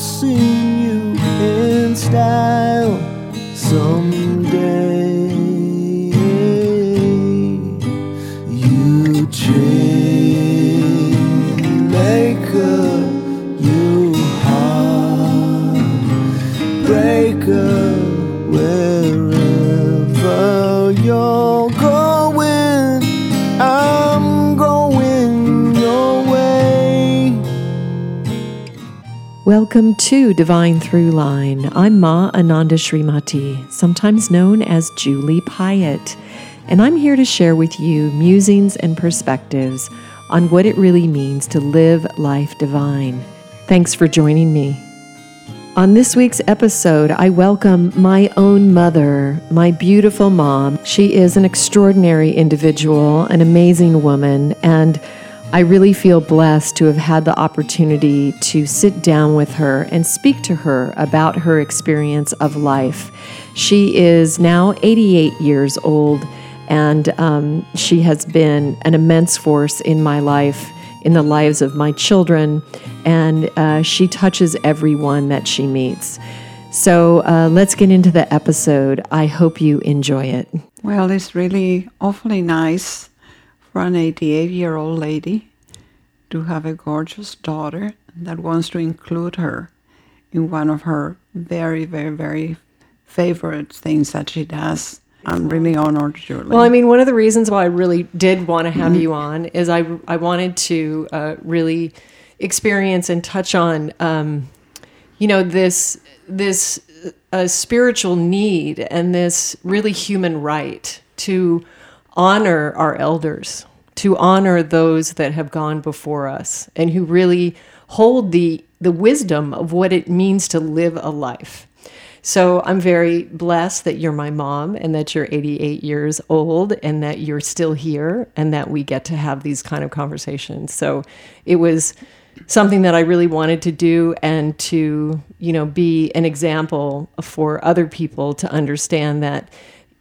sing you in style Welcome to Divine Through Line. I'm Ma Ananda Srimati, sometimes known as Julie Piatt, and I'm here to share with you musings and perspectives on what it really means to live life divine. Thanks for joining me. On this week's episode, I welcome my own mother, my beautiful mom. She is an extraordinary individual, an amazing woman, and I really feel blessed to have had the opportunity to sit down with her and speak to her about her experience of life. She is now 88 years old, and um, she has been an immense force in my life, in the lives of my children, and uh, she touches everyone that she meets. So uh, let's get into the episode. I hope you enjoy it. Well, it's really awfully nice for an 88 year old lady to have a gorgeous daughter that wants to include her in one of her very, very, very favorite things that she does. I'm really honored, Julie. Well, I mean, one of the reasons why I really did want to have you on is I I wanted to uh, really experience and touch on, um, you know, this this uh, spiritual need and this really human right to honor our elders, to honor those that have gone before us and who really hold the the wisdom of what it means to live a life. So I'm very blessed that you're my mom and that you're 88 years old and that you're still here and that we get to have these kind of conversations. So it was something that I really wanted to do and to, you know, be an example for other people to understand that,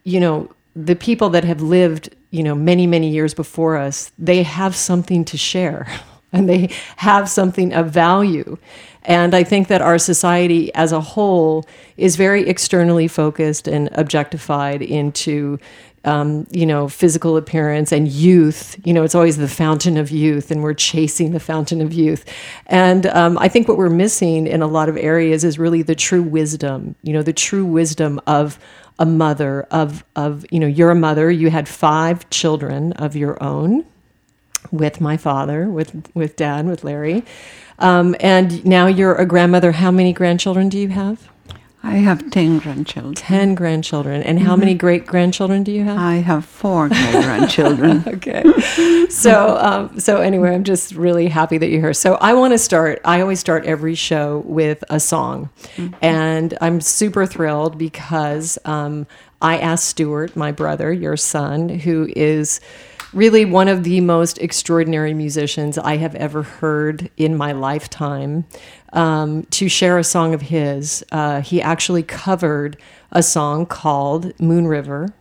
you know, the people that have lived, you know, many, many years before us, they have something to share and they have something of value. And I think that our society as a whole is very externally focused and objectified into, um, you know, physical appearance and youth. You know, it's always the fountain of youth, and we're chasing the fountain of youth. And um, I think what we're missing in a lot of areas is really the true wisdom, you know, the true wisdom of a mother, of, of you know, you're a mother, you had five children of your own with my father, with, with dad, with Larry. Um, and now you're a grandmother. How many grandchildren do you have? I have 10 grandchildren. 10 grandchildren. And how many great grandchildren do you have? I have four great grandchildren. okay. So, um, so anyway, I'm just really happy that you're here. So I want to start, I always start every show with a song. And I'm super thrilled because um, I asked Stuart, my brother, your son, who is really one of the most extraordinary musicians I have ever heard in my lifetime, um, to share a song of his. Uh, he actually covered a song called Moon River.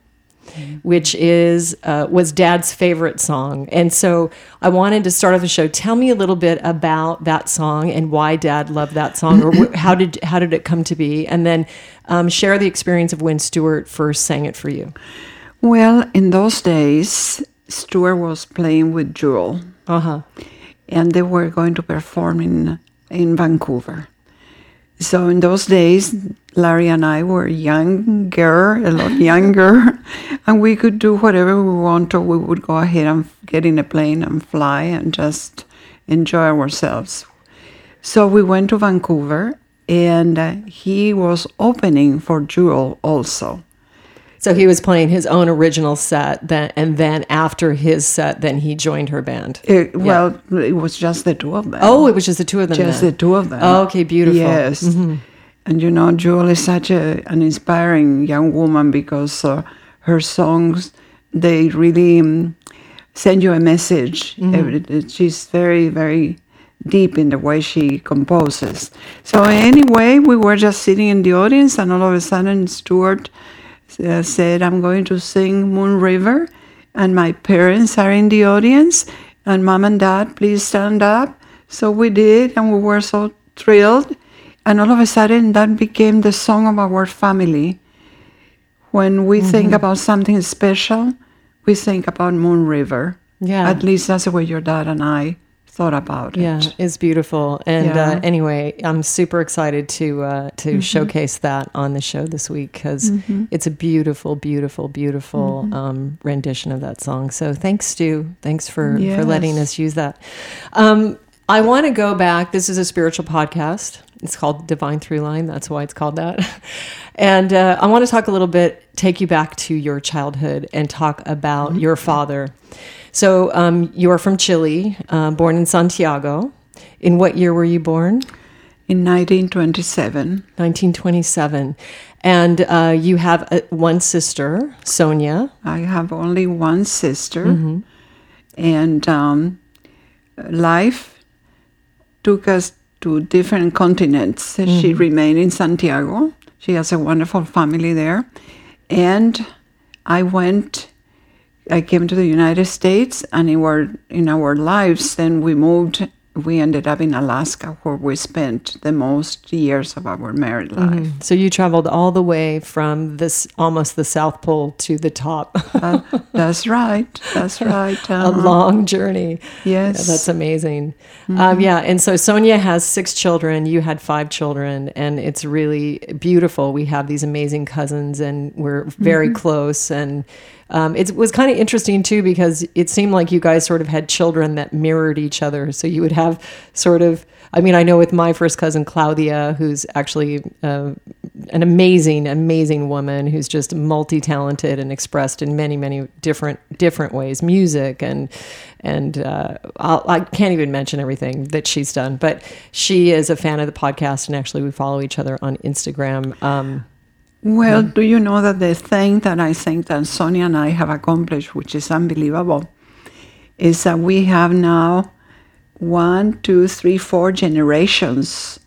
Which is uh, was Dad's favorite song, and so I wanted to start off the show. Tell me a little bit about that song and why Dad loved that song, or how did how did it come to be, and then um, share the experience of when Stuart first sang it for you. Well, in those days, Stuart was playing with Jewel, Uh huh. and they were going to perform in, in Vancouver. So in those days, Larry and I were younger, a lot younger, and we could do whatever we wanted. We would go ahead and get in a plane and fly and just enjoy ourselves. So we went to Vancouver, and uh, he was opening for Jewel also. So he was playing his own original set, then, and then after his set, then he joined her band. It, Well, it was just the two of them. Oh, it was just the two of them. just then. the two of them. Oh, okay, beautiful. Yes. And you know, Jewel is such a, an inspiring young woman because uh, her songs, they really um, send you a message. Every- She's very, very deep in the way she composes. So anyway, we were just sitting in the audience, and all of a sudden, Stuart uh, said, "I'm going to sing Moon River," and my parents are in the audience, and mom and dad, please stand up. So we did, and we were so thrilled. and all of a sudden that became the song of our family. When we Mm-hmm. think about something special, we think about Moon River. Yeah. At least that's the way your dad and I thought about it. Yeah, it's beautiful. And Yeah. uh, anyway, I'm super excited to uh, to Mm-hmm. showcase that on the show this week because it's a beautiful, beautiful, beautiful Mm-hmm. um, rendition of that song. So thanks, Stu. Thanks for for letting us use that. Um, I want to go back. This is a spiritual podcast. It's called Divine Through Line. That's why it's called that. And uh, I want to talk a little bit, take you back to your childhood and talk about your father. So um, you are from Chile, uh, born in Santiago. In what year were you born? In 1927, 1927. And uh, you have uh one sister, Sonia. I have only one sister, Mm-hmm. and um, life took us to different continents. She Mm-hmm. remained in Santiago. She has a wonderful family there, and I went. I came to the United States, and in our in our lives, then we moved. We ended up in Alaska, where we spent the most years of our married Mm-hmm. life. So you traveled all the way from this almost the South Pole to the top. Uh, that's right. That's right. a uh-huh. long journey. Yes. Yeah, that's amazing. Um, yeah, and so Sonia has six children. You had five children, and it's really beautiful. We have these amazing cousins, and we're very close. And um, it was kind of interesting too because it seemed like you guys sort of had children that mirrored each other. So you would have sort of. I mean, I know with my first cousin Claudia, who's actually uh, an amazing, amazing woman who's just multi-talented and expressed in many, many different different ways, music and and uh, I'll, I can't even mention everything that she's done. But she is a fan of the podcast, and actually we follow each other on Instagram. Um, Well, do you know that the thing that I think that Sonia and I have accomplished, which is unbelievable, is that we have now one, two, three, four generations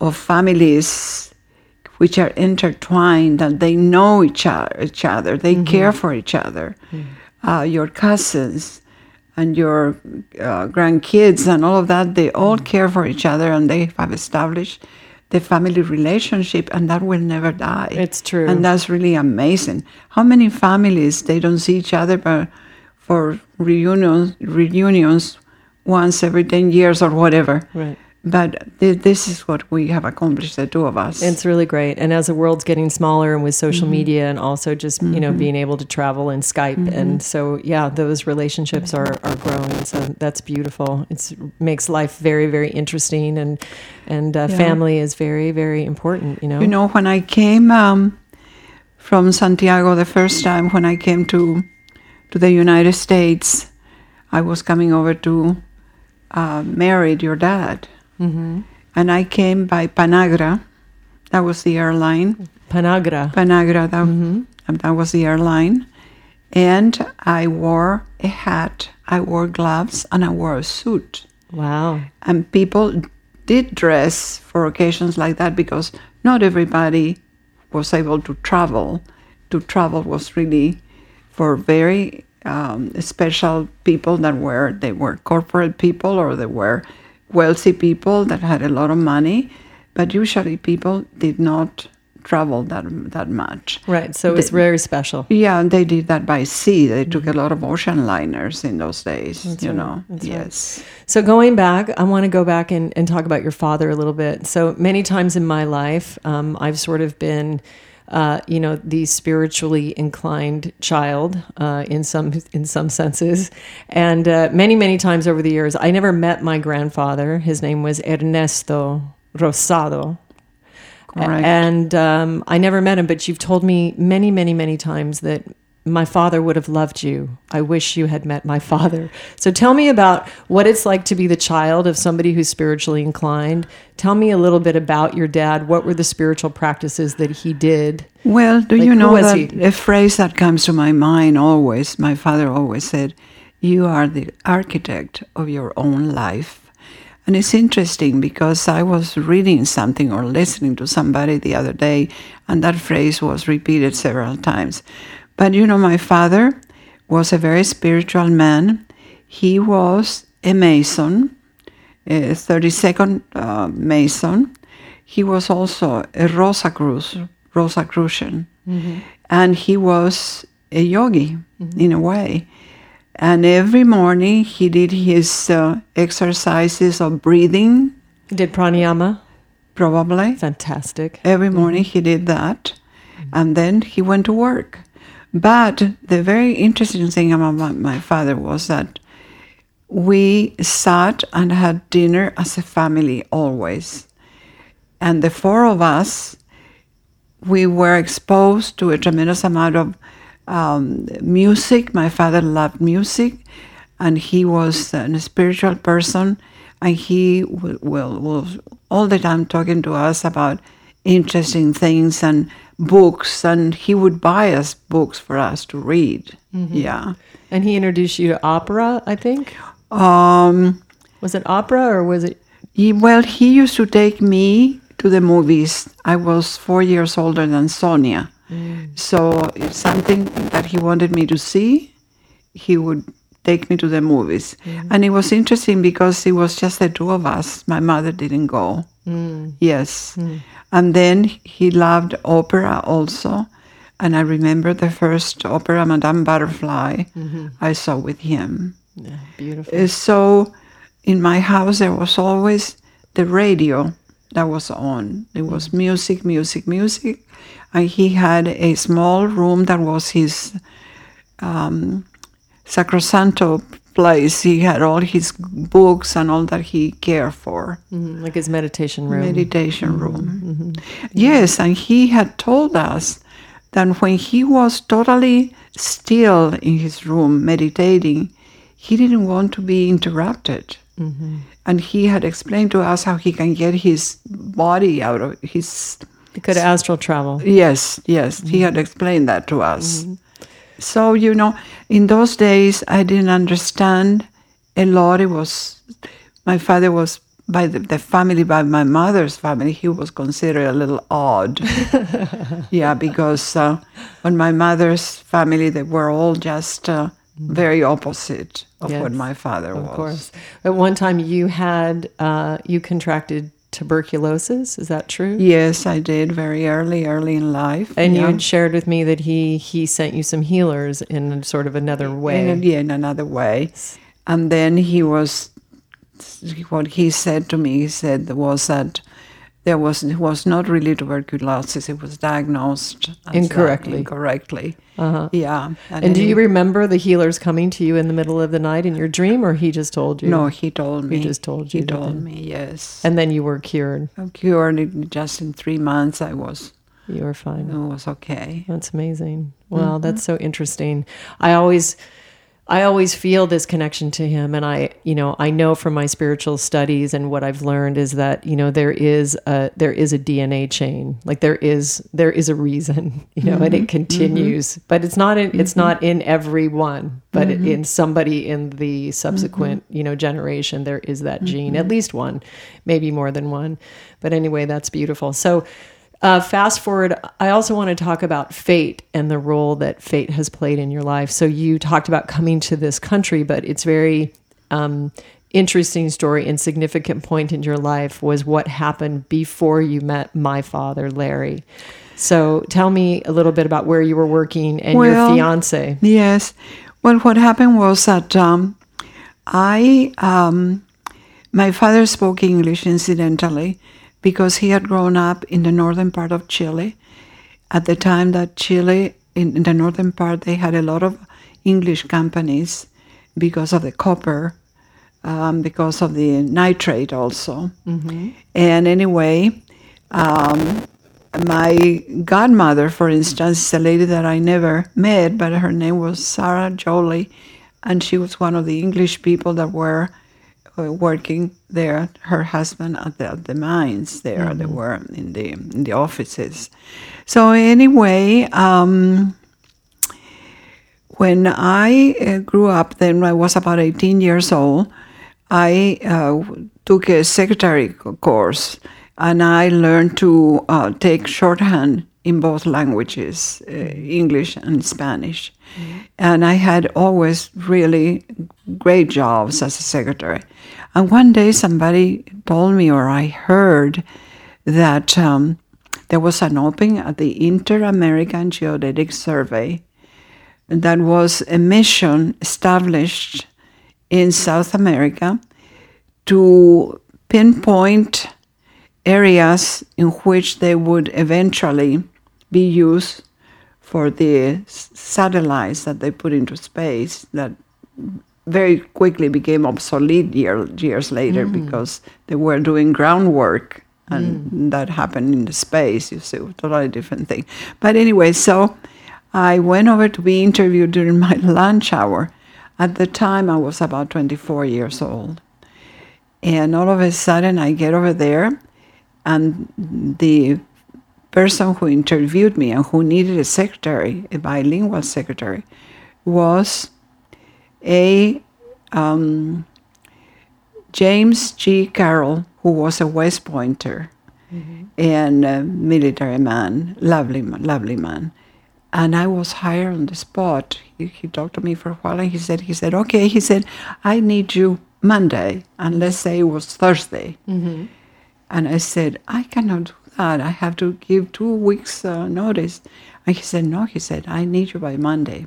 of families which are intertwined and they know each other, each other. they care for each other. Uh, your cousins and your uh, grandkids and all of that, they all care for each other and they have established the family relationship and that will never die. It's true. And that's really amazing. How many families they don't see each other but for reunions reunions once every 10 years or whatever. Right. But th- this is what we have accomplished, the two of us. It's really great. And as the world's getting smaller and with social media and also just, you know, being able to travel and Skype. And so, yeah, those relationships are, are growing. So that's beautiful. It makes life very, very interesting. And, and uh, family is very, very important, you know? You know, when I came um, from Santiago the first time, when I came to to the United States, I was coming over to uh, marry your dad, mm-hmm. and I came by Panagra. That was the airline. Panagra. Panagra. That, um, that was the airline, and I wore a hat. I wore gloves, and I wore a suit. Wow. And people did dress for occasions like that because not everybody was able to travel. To travel was really for very um, special people that were they were corporate people or they were wealthy people that had a lot of money, but usually people did not travel that that much. Right. So it's very special. Yeah, and they did that by sea. They took a lot of ocean liners in those days. you know, yes. So going back, I want to go back and, and talk about your father a little bit. So many times in my life, um, I've sort of been, uh, you know, the spiritually inclined child uh, in some in some senses, and uh, many many times over the years, I never met my grandfather. His name was Ernesto Rosado. Correct. And um, I never met him, but you've told me many, many, many times that my father would have loved you. I wish you had met my father. So tell me about what it's like to be the child of somebody who's spiritually inclined. Tell me a little bit about your dad. What were the spiritual practices that he did? Well, do Like, you know that he? a phrase that comes to my mind always? My father always said, "You are the architect of your own life." And it's interesting because I was reading something or listening to somebody the other day, and that phrase was repeated several times. But you know, my father was a very spiritual man. He was a Mason, a 32nd uh, Mason. he was also a Rosacruz, Rosa Cruz, Rosicrucian, and he was a yogi in a way. And every morning he did his uh, exercises of breathing, Did pranayama? probably. Fantastic. Every morning he did that, and then he went to work. But the very interesting thing about my, my father was that we sat and had dinner as a family always. And the four of us, we were exposed to a tremendous amount of um, music. My father loved music, and he was a spiritual person, and he w- was all the time talking to us about interesting things and books, and he would buy us books for us to read. Yeah. And he introduced you to opera, I think. Um, Was it opera or was it? he, well, he used to take me to the movies. I was four years older than Sonia. So if something that he wanted me to see, he would take me to the movies. Mm. And it was interesting because it was just the two of us. My mother didn't go. Mm. Yes. Mm. And then he loved opera also. And I remember the first opera, Madame Butterfly, mm-hmm. I saw with him. Yeah, beautiful. Uh, So in my house, there was always the radio that was on. It was music, music, music. And he had a small room that was his um, Sacrosanto place. He had all his books and all that he cared for. Mhm, Like his meditation room. Meditation mm-hmm, room. Mm-hmm. Mm-hmm. Yes, and he had told us that when he was totally still in his room meditating, he didn't want to be interrupted. And he had explained to us how he can get his body out of his. he could astral travel. Yes, yes, he had explained that to us. So, you know, in those days, I didn't understand a lot. It was, my father was, by the, the family, by my mother's family, he was considered a little odd. yeah, because uh, on my mother's family, they were all just uh, very opposite of what my father was. Of course. At one time, you had uh, you contracted tuberculosis. Is that true? Yes, I did very early, early in life. And you yeah. had shared with me that he he sent you some healers in sort of another way. In, yeah, in another way. And then he was, what he said to me, he said was that there was it was not really tuberculosis. It was diagnosed Incorrectly. Incorrectly. Uh-huh. Yeah. and do then you remember the healers coming to you in the middle of the night in your dream, or he just told you? No, he told me. He just told you that told then. me. Yes. And then you were cured. I'm cured in just in three months. I was. You were fine. It was okay. That's amazing. Wow, that's Mm-hmm. so interesting. I always I always feel this connection to him and I, you know, I know from my spiritual studies and what I've learned is that, you know, there is a there is a DNA chain. Like there is there is a reason, you know, and Mm-hmm. it continues. But it's not in it's not in everyone, but Mm-hmm. in somebody in the subsequent, you know, generation there is that gene, Mm-hmm. at least one, maybe more than one. But anyway, that's beautiful. So uh, fast forward, I also want to talk about fate and the role that fate has played in your life. So you talked about coming to this country, but it's very um, interesting story and significant point in your life was what happened before you met my father, Larry. So tell me a little bit about where you were working and your fiance. Yes. Well, what happened was that um, I, um, my father spoke English incidentally because he had grown up in the northern part of Chile. At the time that Chile, in, in the northern part, they had a lot of English companies because of the copper, um, because of the nitrate also. And anyway, um, my godmother, for instance, is a lady that I never met, but her name was Sarah Jolie, and she was one of the English people that were uh, working there. Her husband at the, at the mines there, they were in the in the offices. So anyway, um, when I uh, grew up, then I was about 18 years old, I uh, took a secretary course and I learned to uh, take shorthand in both languages, uh, English and Spanish. And I had always really great jobs as a secretary. And one day somebody told me, or I heard, that um, there was an opening at the Inter American Geodetic Survey that was a mission established in South America to pinpoint areas in which they would eventually be used for the satellites that they put into space that very quickly became obsolete year, years later mm. because they were doing groundwork and mm. that happened in the space you see totally different thing. But anyway so i went over to be interviewed during my lunch hour. At the time i was about 24 years old. And all of a sudden i get over there and the person who interviewed me and who needed a secretary a bilingual secretary was a um, James G. Carroll, who was a West Pointer and a military man, lovely, lovely man. And I was hired on the spot. He, he talked to me for a while and he said, he said, okay, he said, I need you Monday, and let's say it was Thursday. And I said, I cannot do that. I have to give two weeks uh, notice. And he said, no, he said, I need you by Monday.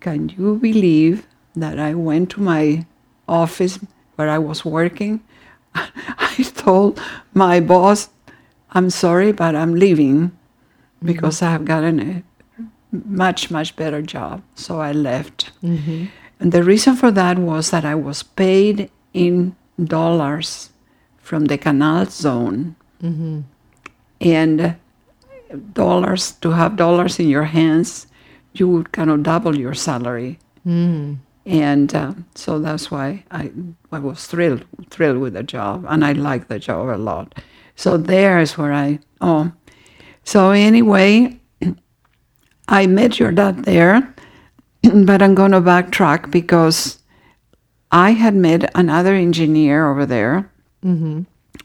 Can you believe that I went to my office where I was working? I told my boss, I'm sorry, but I'm leaving mm-hmm. because I have gotten a much, much better job. So I left. Mm-hmm. And the reason for that was that I was paid in dollars from the canal zone. Mm-hmm. And dollars, to have dollars in your hands, you would kind of double your salary. And uh, so that's why I, I was thrilled, thrilled with the job, and I liked the job a lot. So there is where I, oh. So anyway, I met your dad there, but I'm going to backtrack because I had met another engineer over there.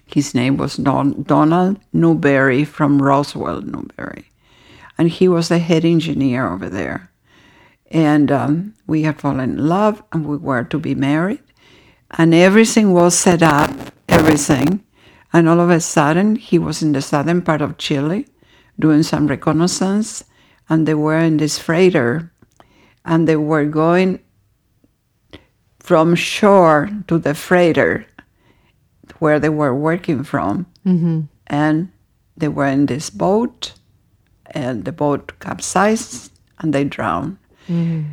His name was Don, Donald Newberry from Roswell, Newberry. And he was the head engineer over there. And um, we had fallen in love and we were to be married. And everything was set up, everything. And all of a sudden, he was in the southern part of Chile doing some reconnaissance. And they were in this freighter. And they were going from shore to the freighter where they were working from. Mm-hmm. And they were in this boat, and the boat capsized and they drowned. Mm-hmm.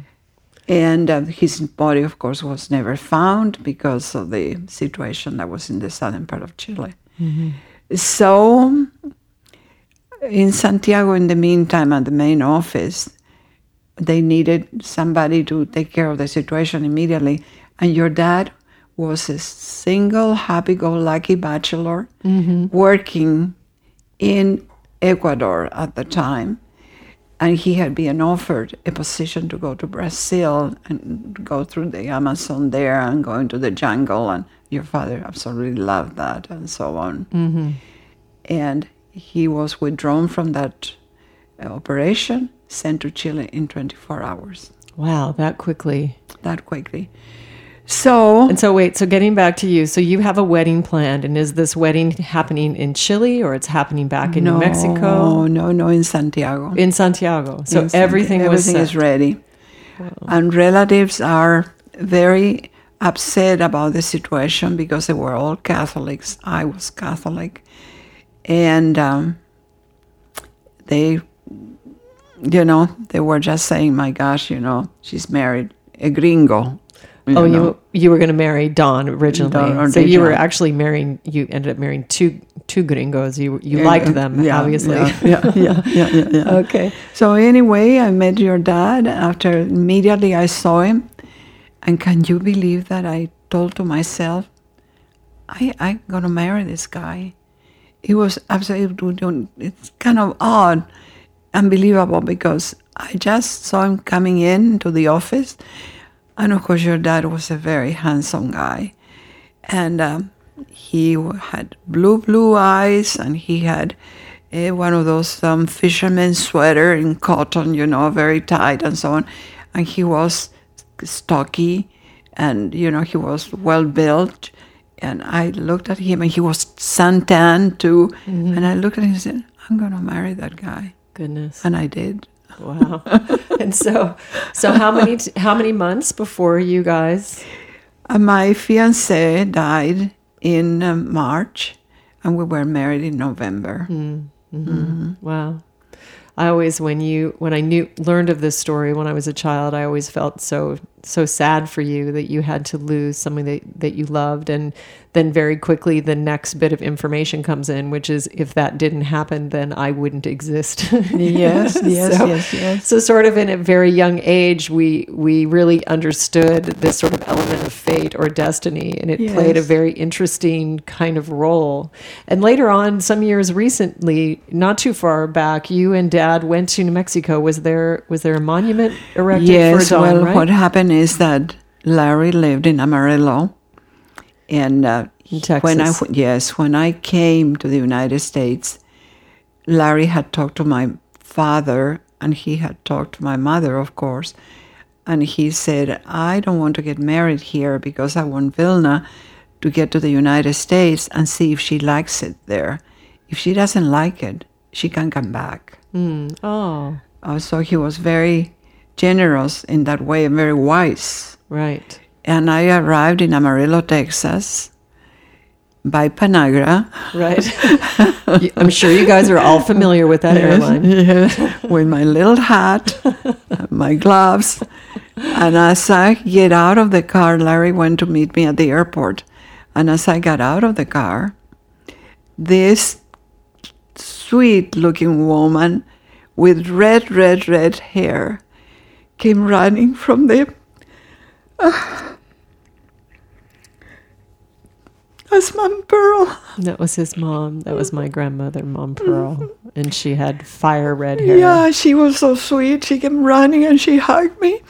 And uh, his body, of course, was never found because of the situation that was in the southern part of Chile. Mm-hmm. So, in Santiago, in the meantime, at the main office, they needed somebody to take care of the situation immediately. And your dad was a single, happy go lucky bachelor working in Ecuador at the time. And he had been offered a position to go to Brazil and go through the Amazon there and go into the jungle. And your father absolutely loved that and so on. And he was withdrawn from that uh, operation, sent to Chile in 24 hours, Wow, that quickly. that quickly. So, And so, wait, so getting back to you, so you have a wedding planned, and is this wedding happening in Chile or it's happening back in no, New Mexico? no, no, no, in Santiago. In Santiago. So In everything was everything set. is ready, and relatives are very upset about the situation because they were all Catholics. I was Catholic, and um, they, you know, they were just saying, "My gosh, you know, she's married a gringo." Oh, you Oh, know. you you were going to marry Don originally. Don so you were actually marrying. You ended up marrying two two gringos. You you liked them Yeah, obviously. Yeah, yeah, yeah, yeah, yeah, yeah. Okay. So anyway, I met your dad. After immediately I saw him, and can you believe that I told to myself, I I'm gonna marry this guy. It was absolutely it's kind of odd, unbelievable because I just saw him coming in to the office, and of course your dad was a very handsome guy, and um, he had blue blue eyes and he had uh, one of those um, fisherman sweater in cotton, you know, very tight and so on, and he was stocky, and you know he was well built, And I looked at him, and he was suntan too. And I looked at him and said, I'm going to marry that guy. Goodness. And I did. Wow. and so, so how many how many months before you guys? And my fiance died in um, March, and we were married in November. Hmm. Mm-hmm. Mm-hmm. Wow. I always when you when I knew learned of this story when I was a child, I always felt so so sad for you that you had to lose something that, that you loved and then very quickly the next bit of information comes in, which is if that didn't happen, then I wouldn't exist. Yes, yes, So- yes, yes. So sort of in a very young age, we we really understood this sort of element of fate or destiny, and it played a very interesting kind of role. And later on, some years recently, not too far back, you and Dad went to New Mexico. Was there was there a monument erected Yes, for Don? well, right? what happened is that Larry lived in Amarillo, and uh, In when I yes, when I came to the United States, Larry had talked to my father, and he had talked to my mother, of course, and he said, "I don't want to get married here because I want Vilna to get to the United States and see if she likes it there. If she doesn't like it, she can come back." oh, Uh, so he was very generous in that way and very wise. right. And I arrived in Amarillo, Texas by Panagra Right. I'm sure you guys are all familiar with that airline. yes, with my little hat, my gloves. And as I get out of the car, Larry went to meet me at the airport. And as I got out of the car, this sweet looking woman with red, red, red hair came running from the. Ah. That's Mom Pearl. That was his mom. That was my grandmother, Mom Pearl, and she had fire red hair. Yeah, she was so sweet. She came running and she hugged me.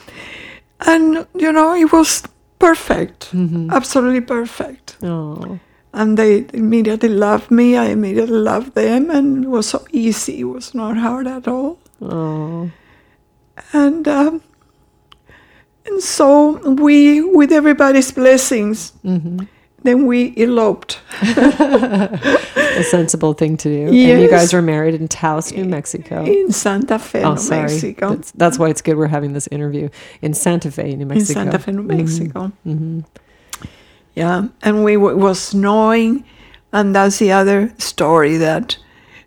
And, you know, it was perfect. Mm-hmm. Absolutely perfect. Oh, And they immediately loved me. I immediately loved them. And it was so easy. It was not hard at all. oh, And, um, and so we, with everybody's blessings, mm-hmm. then we eloped. a sensible thing to do. And you guys were married in Taos, New Mexico. in Santa Fe, Oh, New sorry. Mexico. That's, that's why it's good we're having this interview in Santa Fe, New Mexico. in Santa Fe, New mm-hmm. Mexico. Mm-hmm. Yeah, and we w- was snowing, and that's the other story that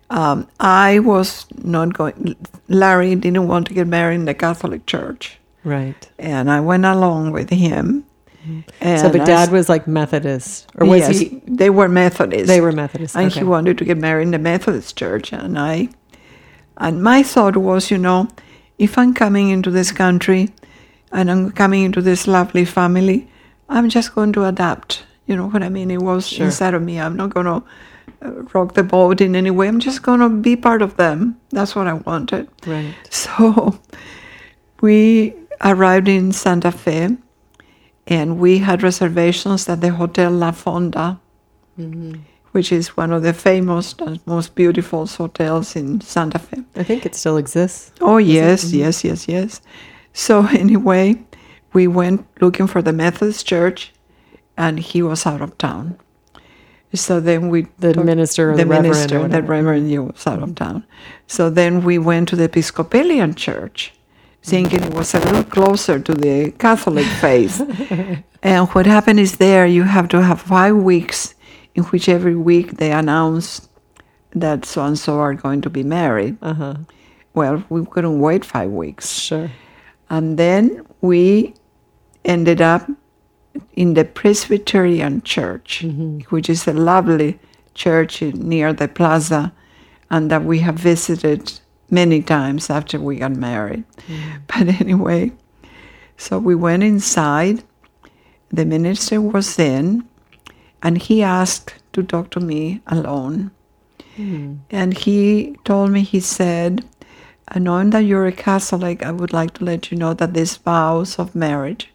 um, I was not going. Larry didn't want to get married in the Catholic Church, Right. and I went along with him. And So, but Dad s- was like Methodist, or was yes, he? They were Methodist. They were Methodist. and okay. he wanted to get married in the Methodist church. And I, and my thought was, you know, if I'm coming into this country, and I'm coming into this lovely family, I'm just going to adapt. You know what I mean? It was Sure. inside of me. I'm not going to Uh, rock the boat in any way. I'm just going to be part of them. That's what I wanted. Right. So we arrived in Santa Fe and we had reservations at the Hotel La Fonda, mm-hmm. which is one of the famous and most beautiful hotels in Santa Fe. I think it still exists. Oh, yes, mm-hmm. yes, yes, yes. So, anyway, we went looking for the Methodist church and he was out of town. So then we The talked- minister the the minister, the reverend, was out of town. So then we went to the Episcopalian church, thinking it was a little closer to the Catholic faith. and what happened is there you have to have five weeks in which every week they announce that so and so are going to be married. Uh huh. Well, we couldn't wait five weeks. Sure. And then we ended up in the Presbyterian Church, which is a lovely church near the plaza, and that we have visited many times after we got married. But anyway, so we went inside. The minister was in, and he asked to talk to me alone. And he told me, he said, "Uh, knowing that you're a Catholic, I would like to let you know that these vows of marriage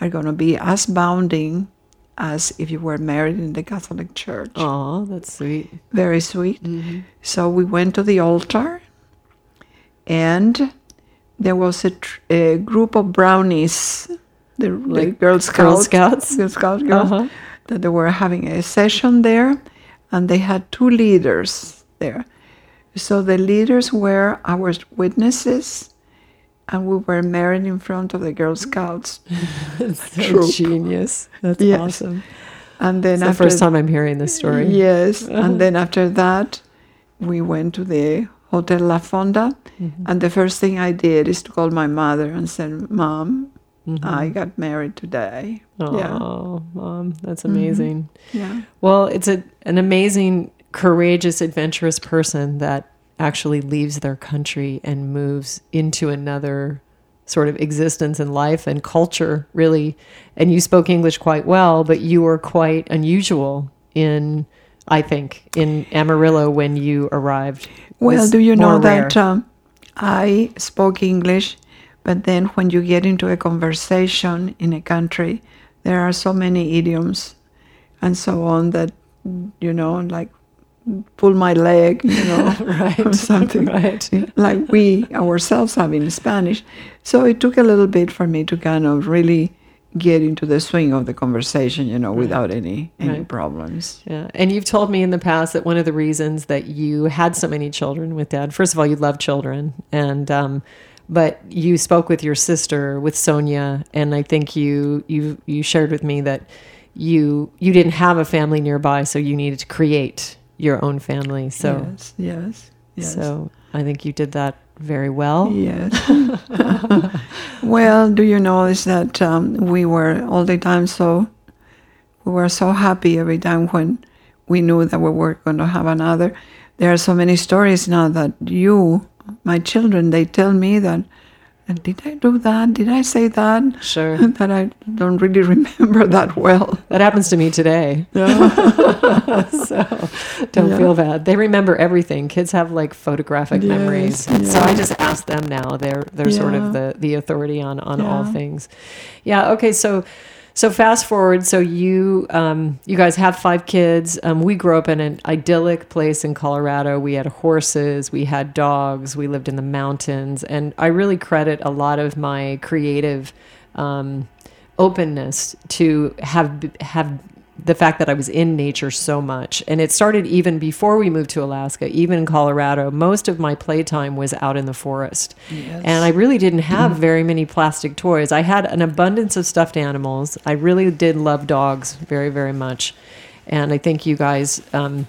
are going to be as bounding as if you were married in the Catholic Church. Oh, that's sweet. Very sweet. So we went to the altar, and there was a, tr- a group of brownies, the, the Girl Scouts, Scouts? Girl Scout girls, Uh-huh. that they were having a session there, and they had two leaders there. So the leaders were our witnesses, and we were married in front of the Girl Scouts. so genius. That's Yes. awesome. And then It's the first time I'm hearing this story. Yes, and then after that, we went to the Hotel La Fonda, Mm-hmm. and the first thing I did is to call my mother and said, "Mom, Mm-hmm. I got married today." Oh, Yeah, mom, that's Mm-hmm. amazing. yeah, Well, it's a, an amazing, courageous, adventurous person that actually leaves their country and moves into another sort of existence and life and culture, really. And you spoke English quite well, but you were quite unusual in, I think, in Amarillo when you arrived. Well, do you know more that um, I spoke English, but then when you get into a conversation in a country, there are so many idioms and so on that, you know, like pull my leg, you know, Right, or something right. like we ourselves have in Spanish. So it took a little bit for me to kind of really get into the swing of the conversation, you know, without any any Right. problems. Yeah. And you've told me in the past that one of the reasons that you had so many children with dad, first of all, you love children. And, um, but you spoke with your sister, with Sonia, and I think you, you, you shared with me that you, you didn't have a family nearby, so you needed to create your own family. So, yes, yes, yes. so I think you did that very well. Yes. well, do you know is that um, we were all the time so we were so happy every time when we knew that we were going to have another. There are so many stories now that you, my children, they tell me that. Did I do that? Did I say that? Sure. that I don't really remember that well. That happens to me today. so don't Yeah. feel bad. They remember everything. Kids have like photographic Yes, memories. So I just ask them now. They're they're sort of the the authority on on all things. Yeah. Okay. So. So fast forward. So you um, you guys have five kids. Um, we grew up in an idyllic place in Colorado. We had horses, we had dogs, we lived in the mountains, and I really credit a lot of my creative um, openness to have have the fact that I was in nature so much. And it started even before we moved to Alaska, even in Colorado. Most of my playtime was out in the forest. And I really didn't have very many plastic toys. I had an abundance of stuffed animals. I really did love dogs very, very much. And I think you guys, um,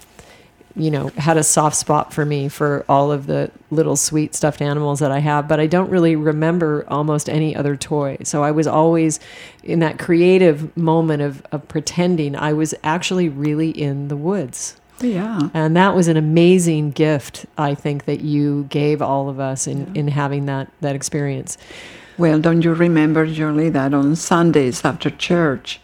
you know, had a soft spot for me for all of the little sweet stuffed animals that I have, but I don't really remember almost any other toy. So I was always in that creative moment of, of pretending I was actually really in the woods. Yeah. And that was an amazing gift, I think, that you gave all of us in, in having that, that experience. Well, don't you remember, Julie, that on Sundays after church,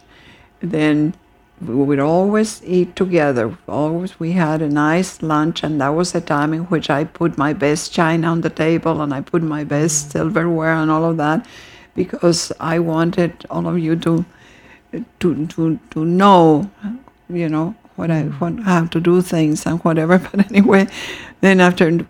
then we would always eat together. Always, we had a nice lunch, and that was the time in which I put my best china on the table and I put my best mm. silverware and all of that, because I wanted all of you to to to to know, you know, what I mm. what how to do things and whatever. But anyway, then after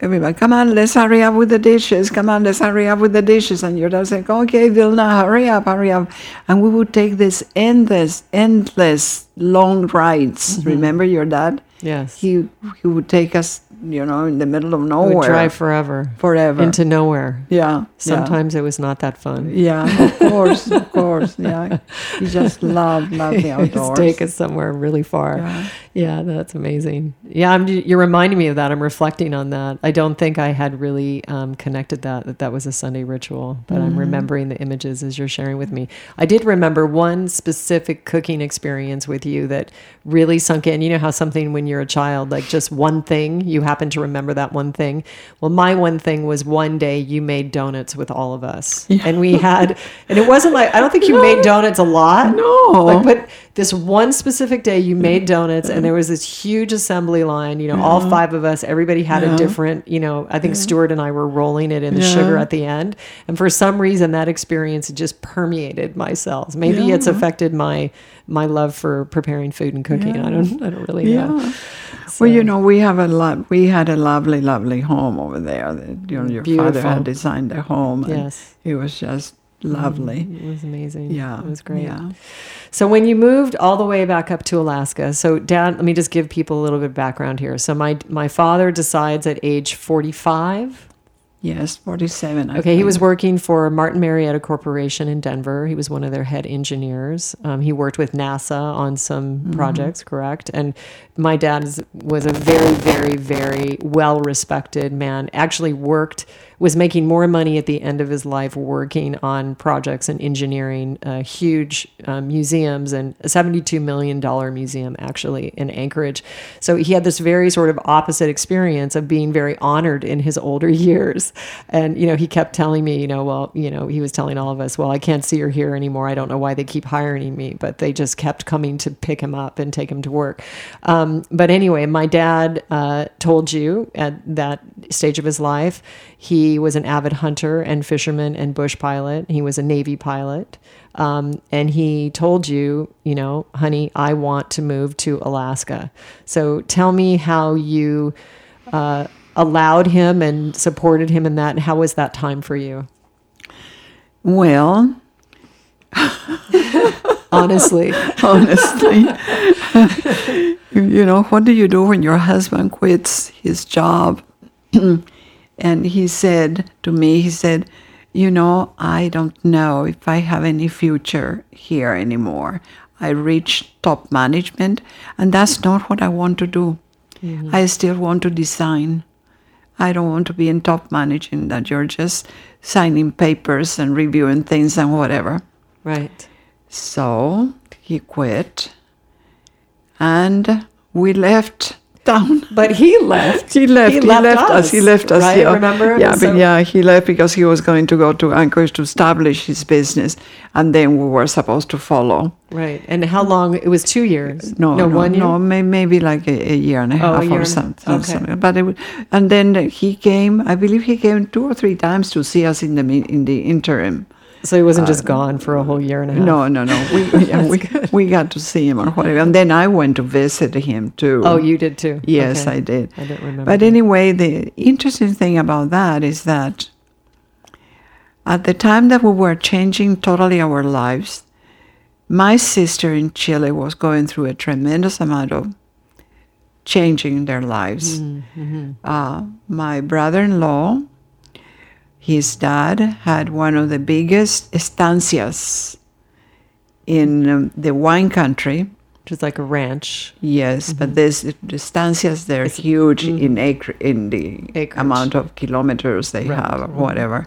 everybody, come on, let's hurry up with the dishes. Come on, let's hurry up with the dishes. And your dad saying, okay, Vilna, hurry up, hurry up. And we would take this endless, endless long rides. Mm-hmm. Remember your dad? Yes. He he would take us, you know, in the middle of We nowhere. would drive forever forever. into nowhere. yeah. yeah. Sometimes it was not that fun. Yeah, of course, course. Yeah, he just loved, loved the outdoors. take us somewhere really far. Yeah. Yeah, that's amazing. Yeah, I'm, you're reminding me of that. I'm reflecting on that. I don't think I had really um, connected that that that was a Sunday ritual, but Mm-hmm. I'm remembering the images as you're sharing with me. I did remember one specific cooking experience with you that really sunk in. You know how something when you're a child, like just one thing, you happen to remember that one thing. Well, my one thing was one day you made donuts with all of us, and we had, and it wasn't like I don't think you made donuts a lot. No. like, but this one specific day you made donuts and there was this huge assembly line you know all five of us everybody had a different you know i think stuart and i were rolling it in the Yeah. sugar at the end and for some reason that experience just permeated my cells maybe it's affected my my love for preparing food and cooking i don't i don't really know So- Well, you know, we have a lot. We had a lovely, lovely home over there. that, You know, your father had designed the home. Yes. It was just lovely. It was amazing. Yeah, It was great. Yeah. So when you moved all the way back up to Alaska, so dad, let me just give people a little bit of background here. So my my father decides at age 45 Yes, 47. I Okay, he was working for Martin Marietta Corporation in Denver. He was one of their head engineers. Um, he worked with NASA on some projects, correct? And my dad is, was a very, very, very well respected man. Actually, worked, was making more money at the end of his life working on projects and engineering uh, huge uh, museums and a $72 million museum, actually, in Anchorage. So he had this very sort of opposite experience of being very honored in his older years. And, you know, he kept telling me, you know, well, you know, he was telling all of us, well, I can't see or hear anymore. I don't know why they keep hiring me, but they just kept coming to pick him up and take him to work. Um, but anyway, my dad uh, told you at that stage of his life, he was an avid hunter and fisherman and bush pilot. He was a Navy pilot. Um, and he told you, you know, honey, I want to move to Alaska. So tell me how you uh, allowed him and supported him in that. And how was that time for you? Well, Honestly. honestly. you know, what do you do when your husband quits his job? and he said to me, he said, You know, I don't know if I have any future here anymore. I reached top management, and that's not what I want to do. Mm-hmm. I still want to design. I don't want to be in top managing that you're just signing papers and reviewing things and whatever. right. So he quit, and we left town. But he left. He left. He, left, us. He left us. Right? yeah. Remember? Yeah, So- but yeah, he left because he was going to go to Anchorage to establish his business, and then we were supposed to follow. Right. And how long? It was two years. No, no, one year. no, may, maybe like a, a year and a Oh, a half or something. okay. something. But it, and then he came. I believe he came two or three times to see us in the in the interim. So he wasn't just gone for a whole year and a half. No, no, no. We yeah, we, we got to see him or whatever, and then I went to visit him too. Oh, you did too. Yes, Okay. I did. I don't remember. But anyway, the interesting thing about that is that at the time that we were changing totally our lives, my sister in Chile was going through a tremendous amount of changing their lives. Mm-hmm. Uh, my brother in law, his dad had one of the biggest estancias in um, the wine country. Which is like a ranch. Yes, Mm-hmm. but there's the estancias. They're huge in acre in the Acreage. amount of kilometers they Right. have, or whatever.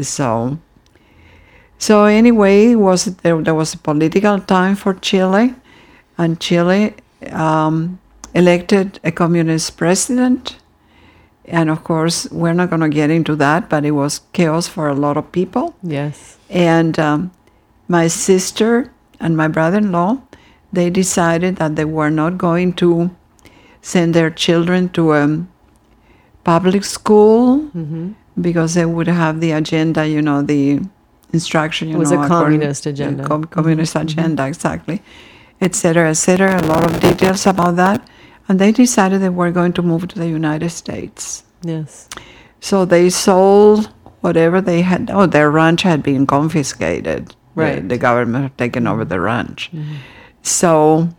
So, so anyway, was there? There was a political time for Chile, and Chile um, elected a communist president. And of course, we're not going to get into that, but it was chaos for a lot of people. Yes. And um, my sister and my brother-in-law, they decided that they were not going to send their children to a public school mm-hmm. because they would have the agenda, you know, the instruction. You It was know, a communist agenda. com- communist mm-hmm. agenda, exactly, etc., etc. A lot of details about that, and they decided they were going to move to the United States. Yes. So they sold whatever they had. Oh, their ranch had been confiscated. Right. The, government had taken over the ranch. So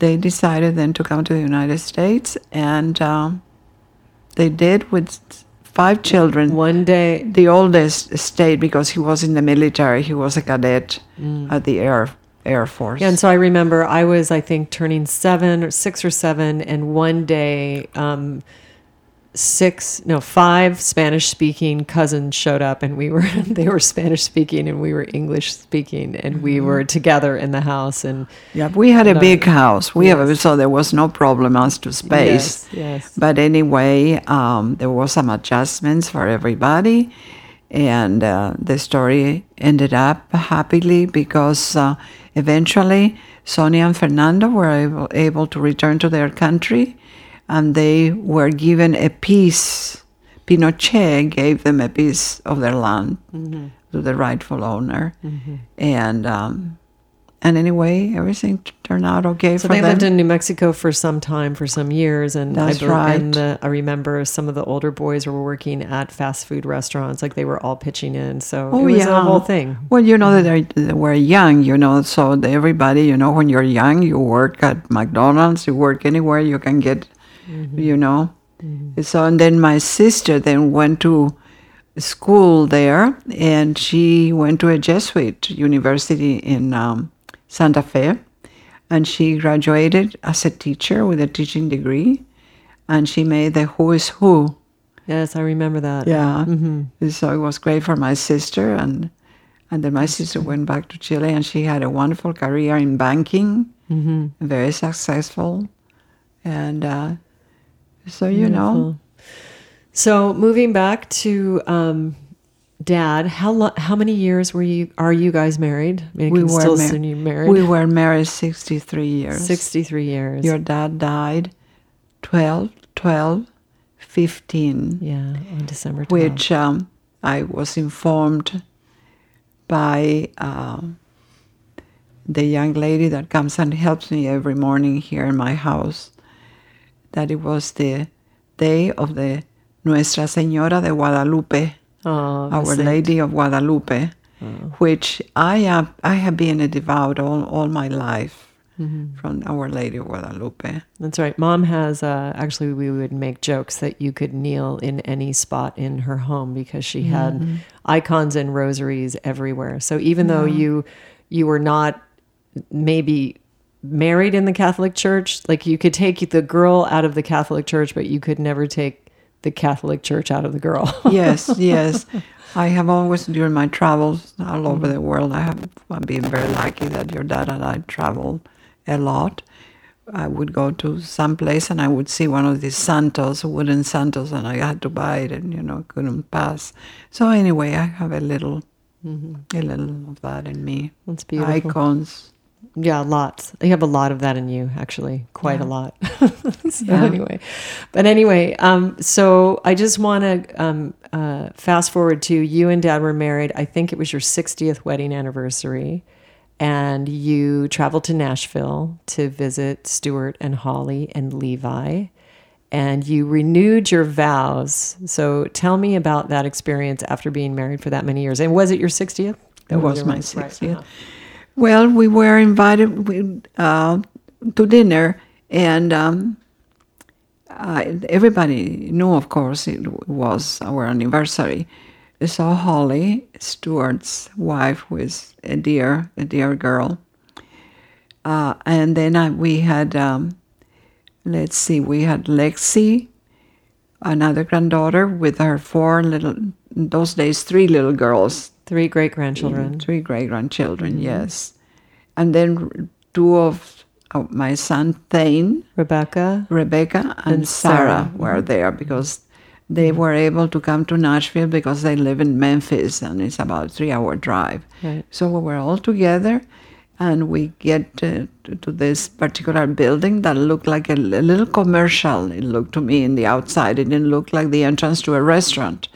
they decided then to come to the United States, and um, they did with five children. One day. The oldest stayed because he was in the military. He was a cadet at the Air Air Force. Yeah, and so I remember I was, I think, turning seven or six or seven, and one day, um, six, no, five Spanish speaking cousins showed up, and we were, they were Spanish speaking, and we were English speaking, and we were together in the house. And yeah, we had a big house. We have so there was no problem as to space. yes, yes. But anyway, um, there was some adjustments for everybody, and uh, the story ended up happily because uh, eventually Sonia and Fernando were able, able to return to their country, and they were given a piece. Pinochet gave them a piece of their land to the rightful owner, and um, and anyway, everything turned out okay So for they them. lived in New Mexico for some time, for some years, and That's I, right. And the, I remember some of the older boys were working at fast food restaurants, like they were all pitching in. So Oh, it was yeah. a whole thing. Well, you know that mm-hmm. they, they were young, you know, so everybody, you know, when you're young, you work at McDonald's, you work anywhere you can get, mm-hmm. you know. Mm-hmm. So, and then my sister then went to school there, and she went to a Jesuit university in um, Santa Fe, and she graduated as a teacher with a teaching degree, and she made the Who is Who. Yes, I remember that. Yeah. So it was great for my sister, and and then my sister went back to Chile, and she had a wonderful career in banking, mm-hmm. very successful, and uh, so you know, So moving back to um, dad, how lo- how many years were you? Are you guys married? I mean, we were still mar- married. we were married sixty three years. sixty three years. Your dad died 12, 12, 15, yeah, on December 12th. which um, I was informed by uh, the young lady that comes and helps me every morning here in my house that it was the day of the Nuestra Señora de Guadalupe, Oh, Our. Lady of Guadalupe, which I am. I have been a devout all, all my life from Our Lady of Guadalupe. That's right. Mom has uh, actually we would make jokes that you could kneel in any spot in her home because she had icons and rosaries everywhere. So even though you you were not maybe married in the Catholic Church, like you could take the girl out of the Catholic Church, but you could never take the Catholic Church out of the girl. yes, yes. I have always, during my travels all over mm-hmm. the world, I have I've been very lucky that your dad and I traveled a lot. I would go to some place and I would see one of these santos, wooden santos, and I had to buy it, and you know couldn't pass. So anyway, I have a little, mm-hmm. a little of that in me. That's beautiful. Icons. Yeah, lots. You have a lot of that in you, actually, quite a lot. so Yeah. anyway, but anyway, um, so I just want to um, uh, fast forward to you and Dad were married. I think it was your 60th wedding anniversary, and you traveled to Nashville to visit Stuart and Holly and Levi, and you renewed your vows. So tell me about that experience after being married for that many years. And was it your 60th? That was your- my right, 60th. uh-huh. Well, we were invited we, uh, to dinner, and um, I, everybody knew, of course, it was our anniversary. So Holly, Stuart's wife, is a dear, a dear girl, uh, and then I, we had, um, let's see, we had Lexi, another granddaughter, with her four little, those days, three little girls, Three great grandchildren. Three great grandchildren, yes. And then two of uh, my son Thane, Rebecca. Rebecca, and, And Sarah, Sarah. were there because they were able to come to Nashville because they live in Memphis and it's about a three hour drive. Right. So we were all together and we get to, to this particular building that looked like a, li- little commercial. It looked to me in the outside. It didn't look like the entrance to a restaurant.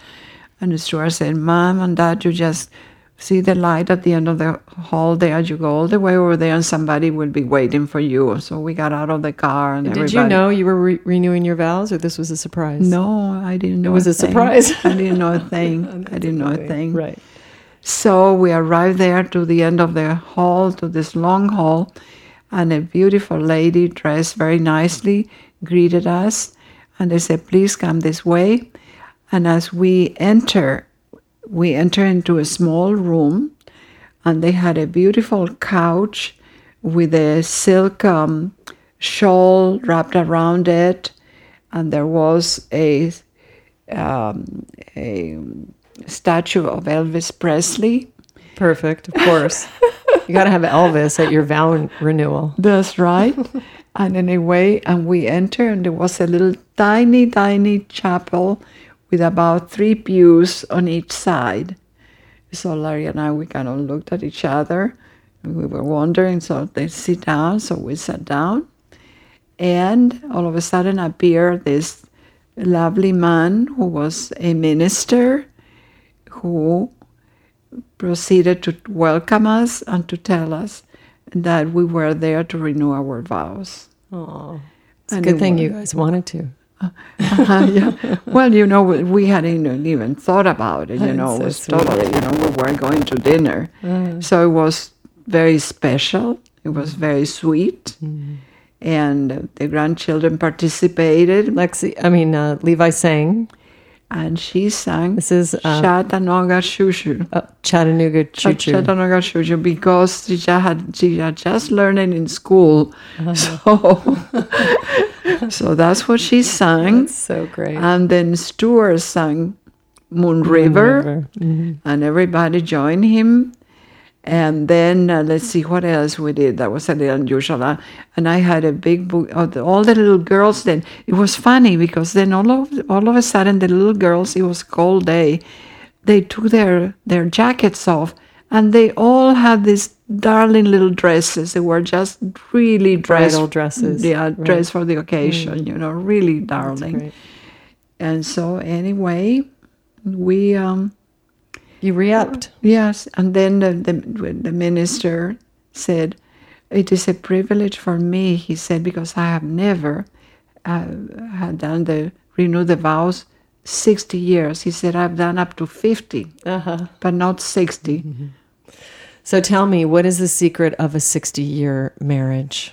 And the Stuart said, Mom and Dad, you just see the light at the end of the hall there. You go all the way over there and somebody will be waiting for you. So we got out of the car and Did everybody. you know you were re- renewing your vows, or this was a surprise? No, I didn't know. It was a thing. surprise. I didn't know a thing. I didn't know a thing. Right. So we arrived there to the end of the hall, to this long hall, and a beautiful lady dressed very nicely greeted us. And they said, Please come this way. And as we enter, we enter into a small room, and they had a beautiful couch with a silk um, shawl wrapped around it. And there was a um, a statue of Elvis Presley. Perfect. Of course. you got to have Elvis at your vow renewal. That's right. and anyway, and we enter, and there was a little tiny, tiny chapel with about three pews on each side. So Larry and I, we kind of looked at each other. And we were wondering, so they sit down. So we sat down. And all of a sudden appeared this lovely man who was a minister who proceeded to welcome us and to tell us that we were there to renew our vows. Oh, it's a good thing was- you guys wanted to. Uh, yeah. Well, you know, we hadn't even thought about it. You know, it was sweet. totally. You know, we were going to dinner, so it was very special. It was very sweet, and the grandchildren participated, Lexi, I mean, uh, Levi sang. And she sang This is uh, Chattanooga Shushu. uh, Chattanooga Choo Choo. Chattanooga Shushu because she just had she had just learned it in school, so so that's what she sang. That's so great. And then Stuart sang Moon River, River. Mhm. and everybody joined him. And then uh, let's see what else we did. That was a little unusual. Uh, and I had a big book of the, all the little girls. Then it was funny because then all of all of a sudden the little girls. It was cold day. They took their their jackets off, and they all had these darling little dresses. They were just really dressed, Bridal dresses. Yeah, Right. Mm. dressed for the occasion. You know, really darling. And so anyway, we um You re-upped. yes, and then the, the the minister said, "It is a privilege for me," he said, because I have never uh, had done the renew the vows sixty years. He said I've done up to 50 Uh-huh. but not 60 So tell me, what is the secret of a 60-year marriage?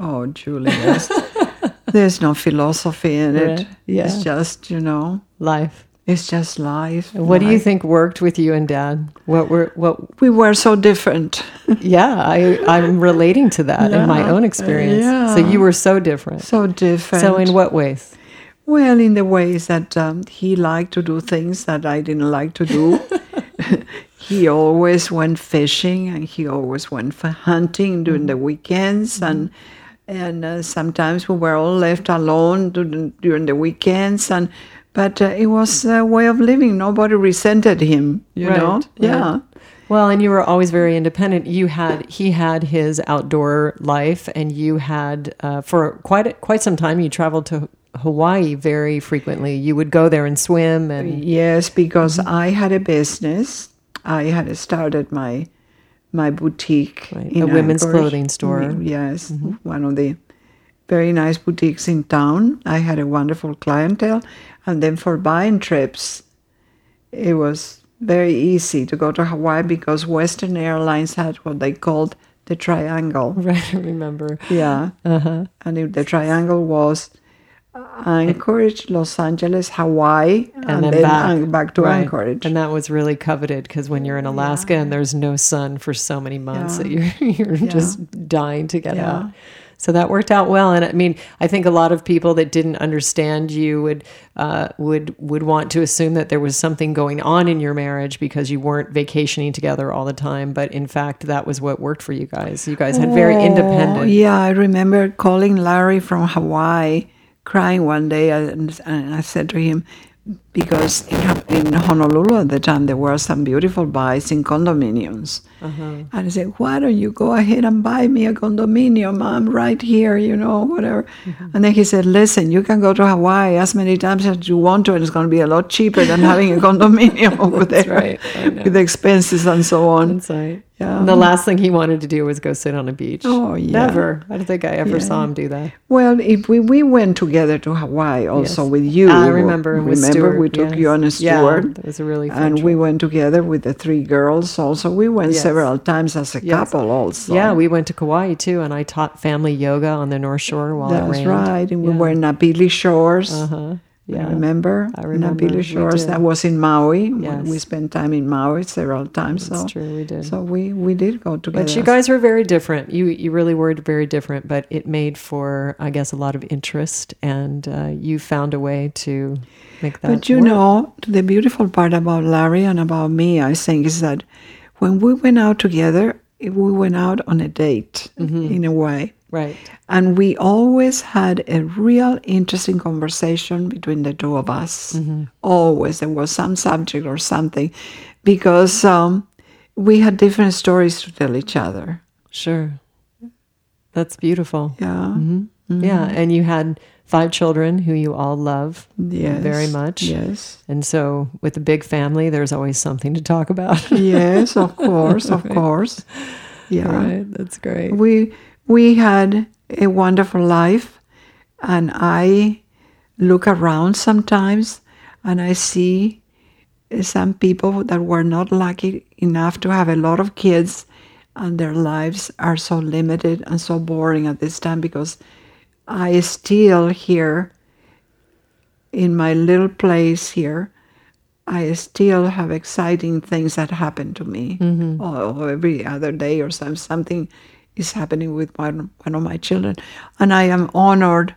Oh, Julie, there's, there's no philosophy in it. Right, yeah. It's just you know, Life. It's just life. What do you think worked with you and Dad? What were what? We were so different. Yeah, I I'm relating to that in my own experience. Yeah. So you were so different. so different. So in what ways? Well, in the ways that um, he liked to do things that I didn't like to do. he always went fishing and he always went for hunting during the weekends and and uh, sometimes we were all left alone during, during the weekends and but uh, it was a way of living nobody resented him you Right, know right. yeah Well, and you were always very independent. You had he had his outdoor life, and you had uh, for quite quite some time. You traveled to Hawaii very frequently. You would go there and swim, and Yes, because I had a business. I had started my my boutique, Right, a women's Anchorage. clothing store. Mm, Yes, one of the very nice boutiques in town. I had a wonderful clientele, and then for buying trips, it was very easy to go to Hawaii because Western Airlines had what they called the triangle. right. I remember. Yeah. Uh-huh. And the triangle was Anchorage, Los Angeles, Hawaii, and, then, back, back to Right. Anchorage. And that was really coveted because when you're in Alaska and there's no sun for so many months Yeah. that you're you're just dying to get Yeah. out. So that worked out well, and I mean, I think a lot of people that didn't understand you would uh, would would want to assume that there was something going on in your marriage because you weren't vacationing together all the time. But in fact, that was what worked for you guys. You guys had very Oh, independent. Yeah, I remember calling Larry from Hawaii, crying one day, and, and I said to him, because in, in Honolulu at the time there were some beautiful buys in condominiums. And I said, why don't you go ahead and buy me a condominium? I'm right here, you know, whatever. And then he said, listen, you can go to Hawaii as many times as you want to, and it's going to be a lot cheaper than having a condominium over there right, with expenses and so on. Right. Yeah. And the last thing he wanted to do was go sit on a beach. Oh, yeah. Never. I don't think I ever Yeah. saw him do that. Well, if we, we went together to Hawaii also Yes. with you. I remember. Remember Stuart, we took yes. you on a Yeah, Stuart. that was a really fun and trip. we went together with the three girls also. We went Yes. several times as a couple also. Yeah, we went to Kauai too, and I taught family yoga on the North Shore while it That's right. And we Yeah. were in Napili Shores. Uh-huh. Yeah. Remember? I remember. Napili We Shores. That was in Maui. We- Yes. We spent time in Maui several times. That's so, true. We did. So we, we did go together. but you guys were very different. You you really were very different, but it made for I guess a lot of interest, and uh, you found a way to make that. But you work. know, the beautiful part about Larry and about me, I think, is that when we went out together, we went out on a date Mm-hmm. in a way. Right? And we always had a real interesting conversation between the two of us. Mm-hmm. Always. There was some subject or something because um, we had different stories to tell each other. Sure. That's beautiful. Yeah. Yeah, and you had five children who you all love Yes. very much. Yes. And so, with a big family, there's always something to talk about. yes, of course, of course. Yeah. Right. That's great. we we had a wonderful life and i look around sometimes and i see some people that were not lucky enough to have a lot of kids and their lives are so limited and so boring at this time because i still here in my little place here I still have exciting things that happen to me mm-hmm. or every other day or some, something is happening with one, one of my children. And I am honored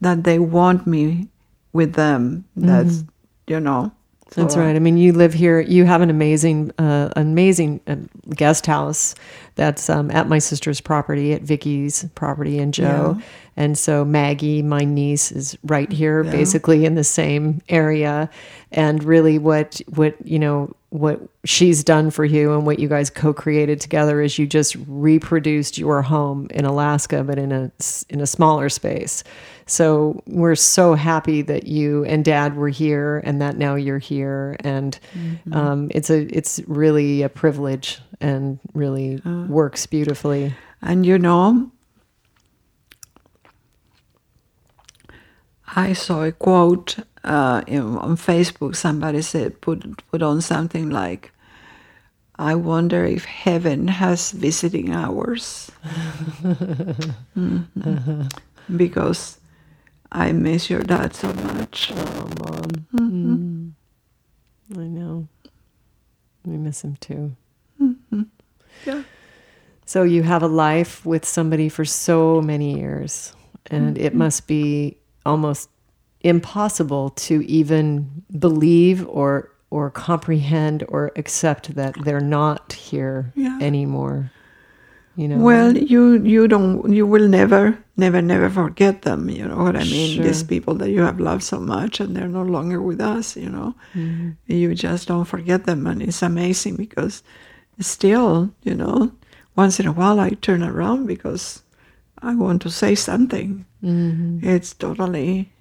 that they want me with them. That's, you know. That's right. I mean, you live here. You have an amazing, uh, amazing uh, guest house that's um, at my sister's property, at Vicky's property in Joe. Yeah. And so Maggie, my niece, is right here, basically in the same area. And really, what what you know what she's done for you and what you guys co-created together is you just reproduced your home in Alaska, but in a in a smaller space. So we're so happy that you and Dad were here, and that now you're here, and um, it's a it's really a privilege and really works beautifully. And you know, I saw a quote uh, on Facebook. Somebody said, put, put on something like, I wonder if heaven has visiting hours. Mhm. Because I miss your dad so much. Oh, mom. I know. We miss him too. Yeah. So you have a life with somebody for so many years, and it must be almost impossible to even believe or or comprehend or accept that they're not here Yeah. anymore. You know. Well, you you don't you will never never never forget them. You know what I mean? These people that you have loved so much and they're no longer with us. You know, Mm-hmm. you just don't forget them, and it's amazing because still, you know, once in a while I turn around because I want to say something. It's totally,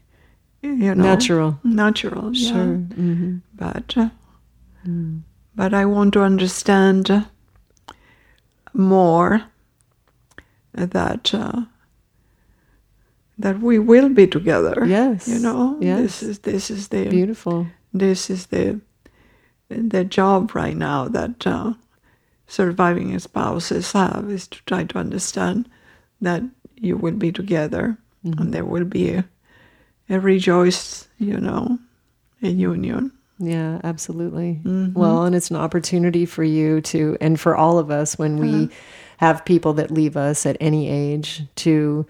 you know, Mm-hmm. Natural. natural. yeah. Sure. hmm but uh, but I want to understand more that uh, that we will be together. Yes, you know, yes. this is this is the Beautiful. this is the the job right now that uh, surviving spouses have is to try to understand that you will be together and mm-hmm. there will be a, a rejoice, you know, a union. Yeah, absolutely. Mm-hmm. Well, and it's an opportunity for you to, and for all of us when we uh-huh. have people that leave us at any age to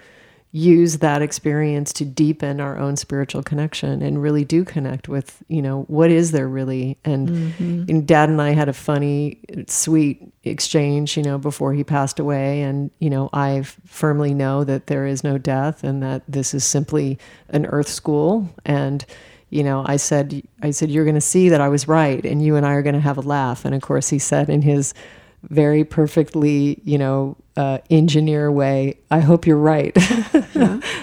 use that experience to deepen our own spiritual connection and really do connect with, you know, what is there really? And, mm-hmm. and dad and I had a funny, sweet exchange, you know, before he passed away. And, you know, I firmly know that there is no death and that this is simply an earth school. And, you know, I said, I said, you're going to see that I was right, and you and I are going to have a laugh. And of course, he said in his very perfectly, you know, uh, engineer way, I hope you're right.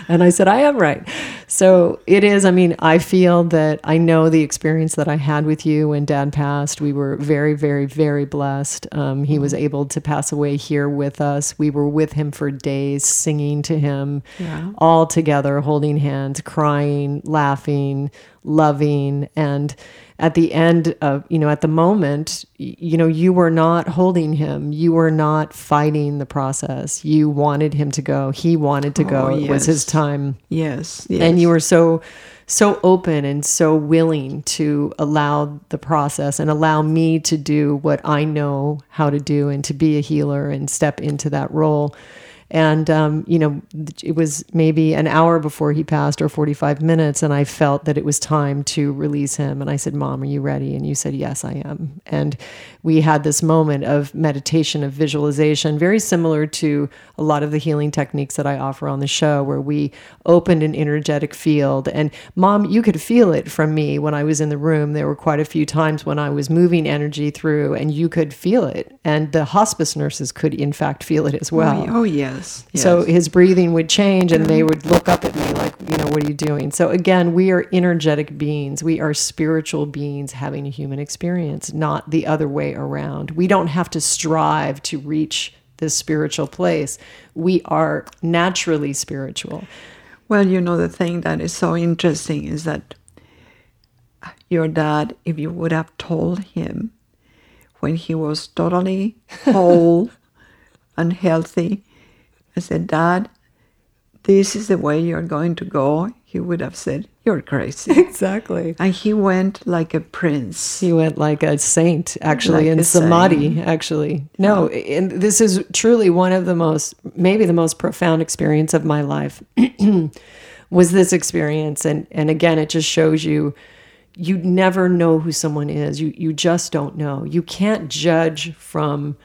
and I said, I am right. So it is. I mean, I feel that I know the experience that I had with you when Dad passed. We were very, very, very blessed. Um, he was able to pass away here with us. We were with him for days, singing to him Yeah. all together, holding hands, crying, laughing, loving. And at the end of, you know, at the moment, you know, you were not holding him. You were not fighting the process. You wanted him to go. He wanted to go. Oh, It was his time. Yes, yes. And you were so, so open and so willing to allow the process and allow me to do what I know how to do and to be a healer and step into that role. And, um, you know, it was maybe an hour before he passed or 45 minutes. And I felt that it was time to release him. And I said, Mom, are you ready? And you said, Yes, I am. And we had this moment of meditation, of visualization, very similar to a lot of the healing techniques that I offer on the show, where we opened an energetic field. And mom, you could feel it from me when I was in the room. There were quite a few times when I was moving energy through, and you could feel it. And the hospice nurses could, in fact, feel it as well. oh, oh, yes. yes. So his breathing would change and they would look up at me like, you know, what are you doing? So again, we are energetic beings. We are spiritual beings having a human experience, not the other way around. We don't have to strive to reach this spiritual place. We are naturally spiritual. Well, you know, the thing that is so interesting is that your dad, if you would have told him when he was totally whole and healthy, I said, Dad, this is the way you're going to go, he would have said, You're crazy. Exactly. and he went like a prince. He went like a saint, actually, Like in samadhi, actually. No, and this is truly one of the most, maybe the most profound experience of my life was this experience. And, and again, it just shows you, you never know who someone is. You, you just don't know. You can't judge from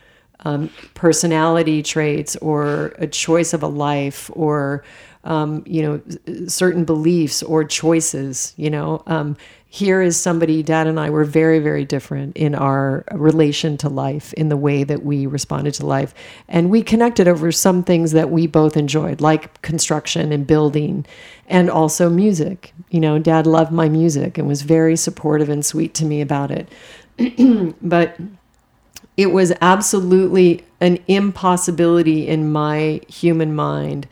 um, personality traits or a choice of a life or um, you know certain beliefs or choices you know? Um, here is somebody dad and i were very very different in our relation to life in the way that we responded to life. And we connected over some things that we both enjoyed like construction and building and also music. You know dad loved my music and was very supportive and sweet to me about it. But it was absolutely an impossibility in my human mind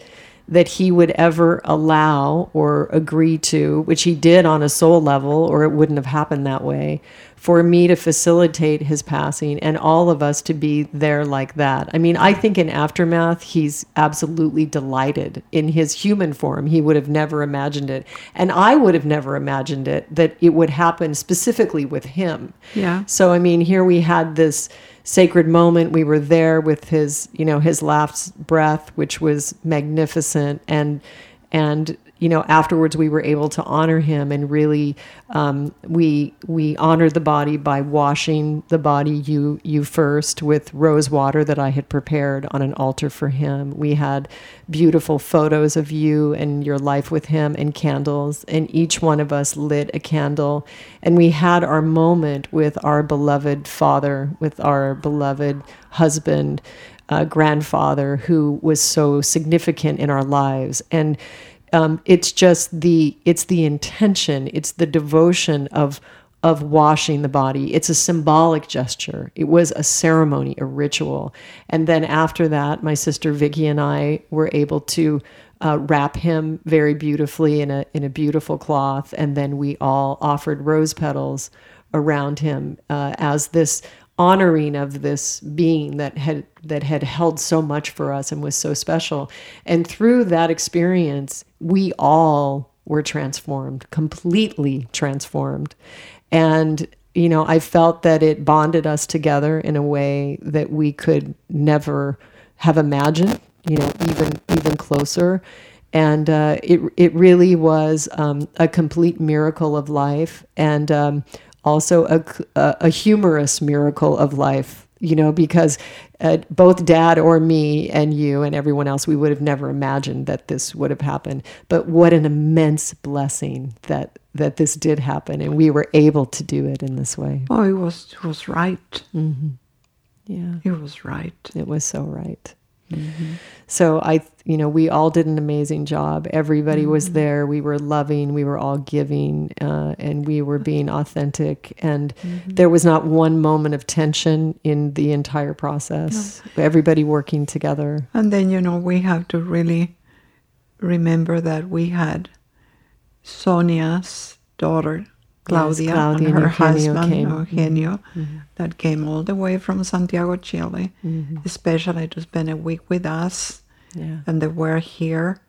that he would ever allow or agree to, which he did on a soul level, or it wouldn't have happened that way, for me to facilitate his passing and all of us to be there like that. I mean, I think in Aftermath, he's absolutely delighted in his human form. He would have never imagined it. And I would have never imagined it that it would happen specifically with him. Yeah. So I mean, here we had this sacred moment. We were there with his, you know, his last breath, which was magnificent, and and you know, afterwards we were able to honor him, and really, um, we we honored the body by washing the body you you first with rose water that I had prepared on an altar for him. We had beautiful photos of you and your life with him, and candles, and each one of us lit a candle, and we had our moment with our beloved father, with our beloved husband, uh, grandfather, who was so significant in our lives, and um, it's just the it's the intention, it's the devotion of of washing the body. It's a symbolic gesture. It was a ceremony, a ritual, and then after that, my sister Vicky and I were able to. Uh, wrap him very beautifully in a in a beautiful cloth, and then we all offered rose petals around him uh, as this honoring of this being that had that had held so much for us and was so special. And through that experience, we all were transformed, completely transformed. And you know, I felt that it bonded us together in a way that we could never have imagined, you know, even even closer. And uh, it it really was um, a complete miracle of life, and um, also a, a, a humorous miracle of life. You know, because uh, both Dad or me and you and everyone else, we would have never imagined that this would have happened. But what an immense blessing that that this did happen, and we were able to do it in this way. Oh, he was he was right. Mm-hmm. Yeah. He was right. It was so right. So I, you know, we all did an amazing job. Everybody was there. We were loving. We were all giving, uh, and we were being authentic. And there was not one moment of tension in the entire process. Everybody working together. And then, you know, we have to really remember that we had Sonia's daughter, Claudia, Claudia and her husband, came. Mm-hmm. Eugenio, that came all the way from Santiago, Chile, Mm-hmm. especially to spend a week with us. Yeah. And they were here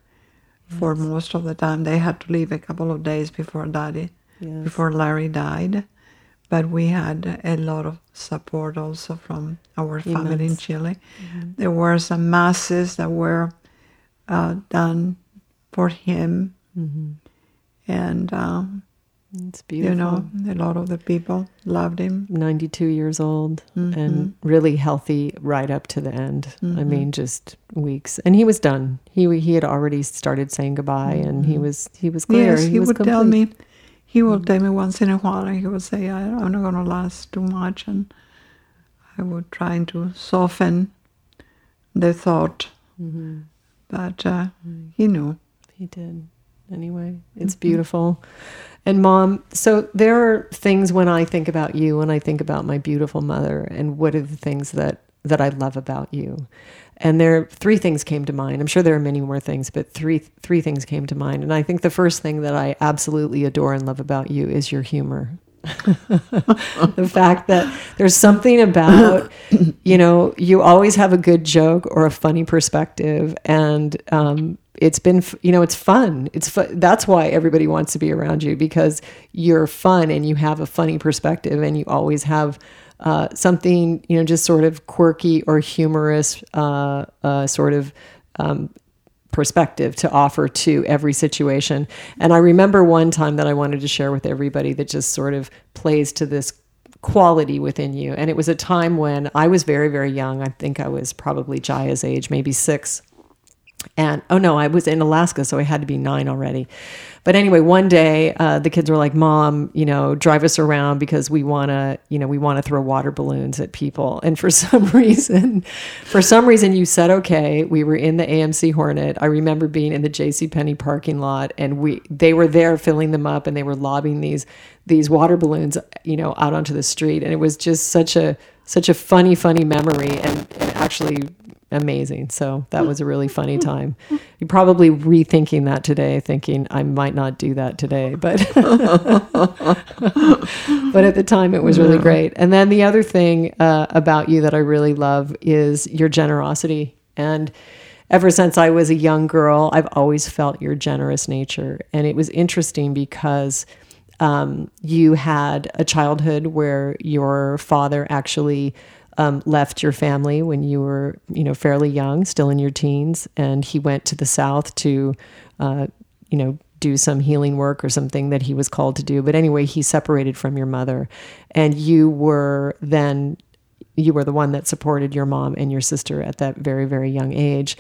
for most of the time. They had to leave a couple of days before Daddy, Yes. before Larry died. But we had a lot of support also from our family in. Chile. There were some masses that were uh, done for him, and um, It's beautiful. you know, a lot of the people loved him. 92 years old Mm-hmm. and really healthy right up to the end. I mean, just weeks. And he was done. He he had already started saying goodbye and he was he was clear. Mm-hmm. Yes, he, was would tell me. He would tell me once in a while, and he would say, I, "I'm not going to last too much," and I would try to soften the thought, Mm-hmm. but uh, he knew. He did. Anyway, it's Mm-hmm. beautiful. And mom, so there are things when I think about you, when I think about my beautiful mother, and what are the things that that I love about you. And there three things came to mind. I'm sure there are many more things, but three three things came to mind. And I think the first thing that I absolutely adore and love about you is your humor. the fact that there's something about you know you always have a good joke or a funny perspective and um, it's been you know it's fun it's fu- that's why everybody wants to be around you because you're fun and you have a funny perspective and you always have uh, something you know just sort of quirky or humorous uh, uh, sort of um, perspective to offer to every situation. And I remember one time that I wanted to share with everybody that just sort of plays to this quality within you. And it was a time when I was very, very young. I think I was probably Jaya's age, maybe six. And oh no, I was in Alaska, so I had to be nine already. But anyway, one day uh, the kids were like, "Mom, you know, drive us around because we want to, you know, we want to throw water balloons at people." And for some reason, for some reason, you said okay. We were in the AMC Hornet. I remember being in the J.C. Penney parking lot, and we they were there filling them up, and they were lobbing these these water balloons, you know, out onto the street, and it was just such a such a funny, funny memory, and, and actually amazing. So that was a really funny time. You're probably rethinking that today, thinking I might not do that today, but but at the time it was really great. And then the other thing uh, about you that I really love is your generosity. And ever since I was a young girl, I've always felt your generous nature. And it was interesting because um, you had a childhood where your father actually um, left your family when you were, you know, fairly young, still in your teens, and he went to the South to, uh, you know, do some healing work or something that he was called to do. But anyway, he separated from your mother, and you were then you were the one that supported your mom and your sister at that very very young age.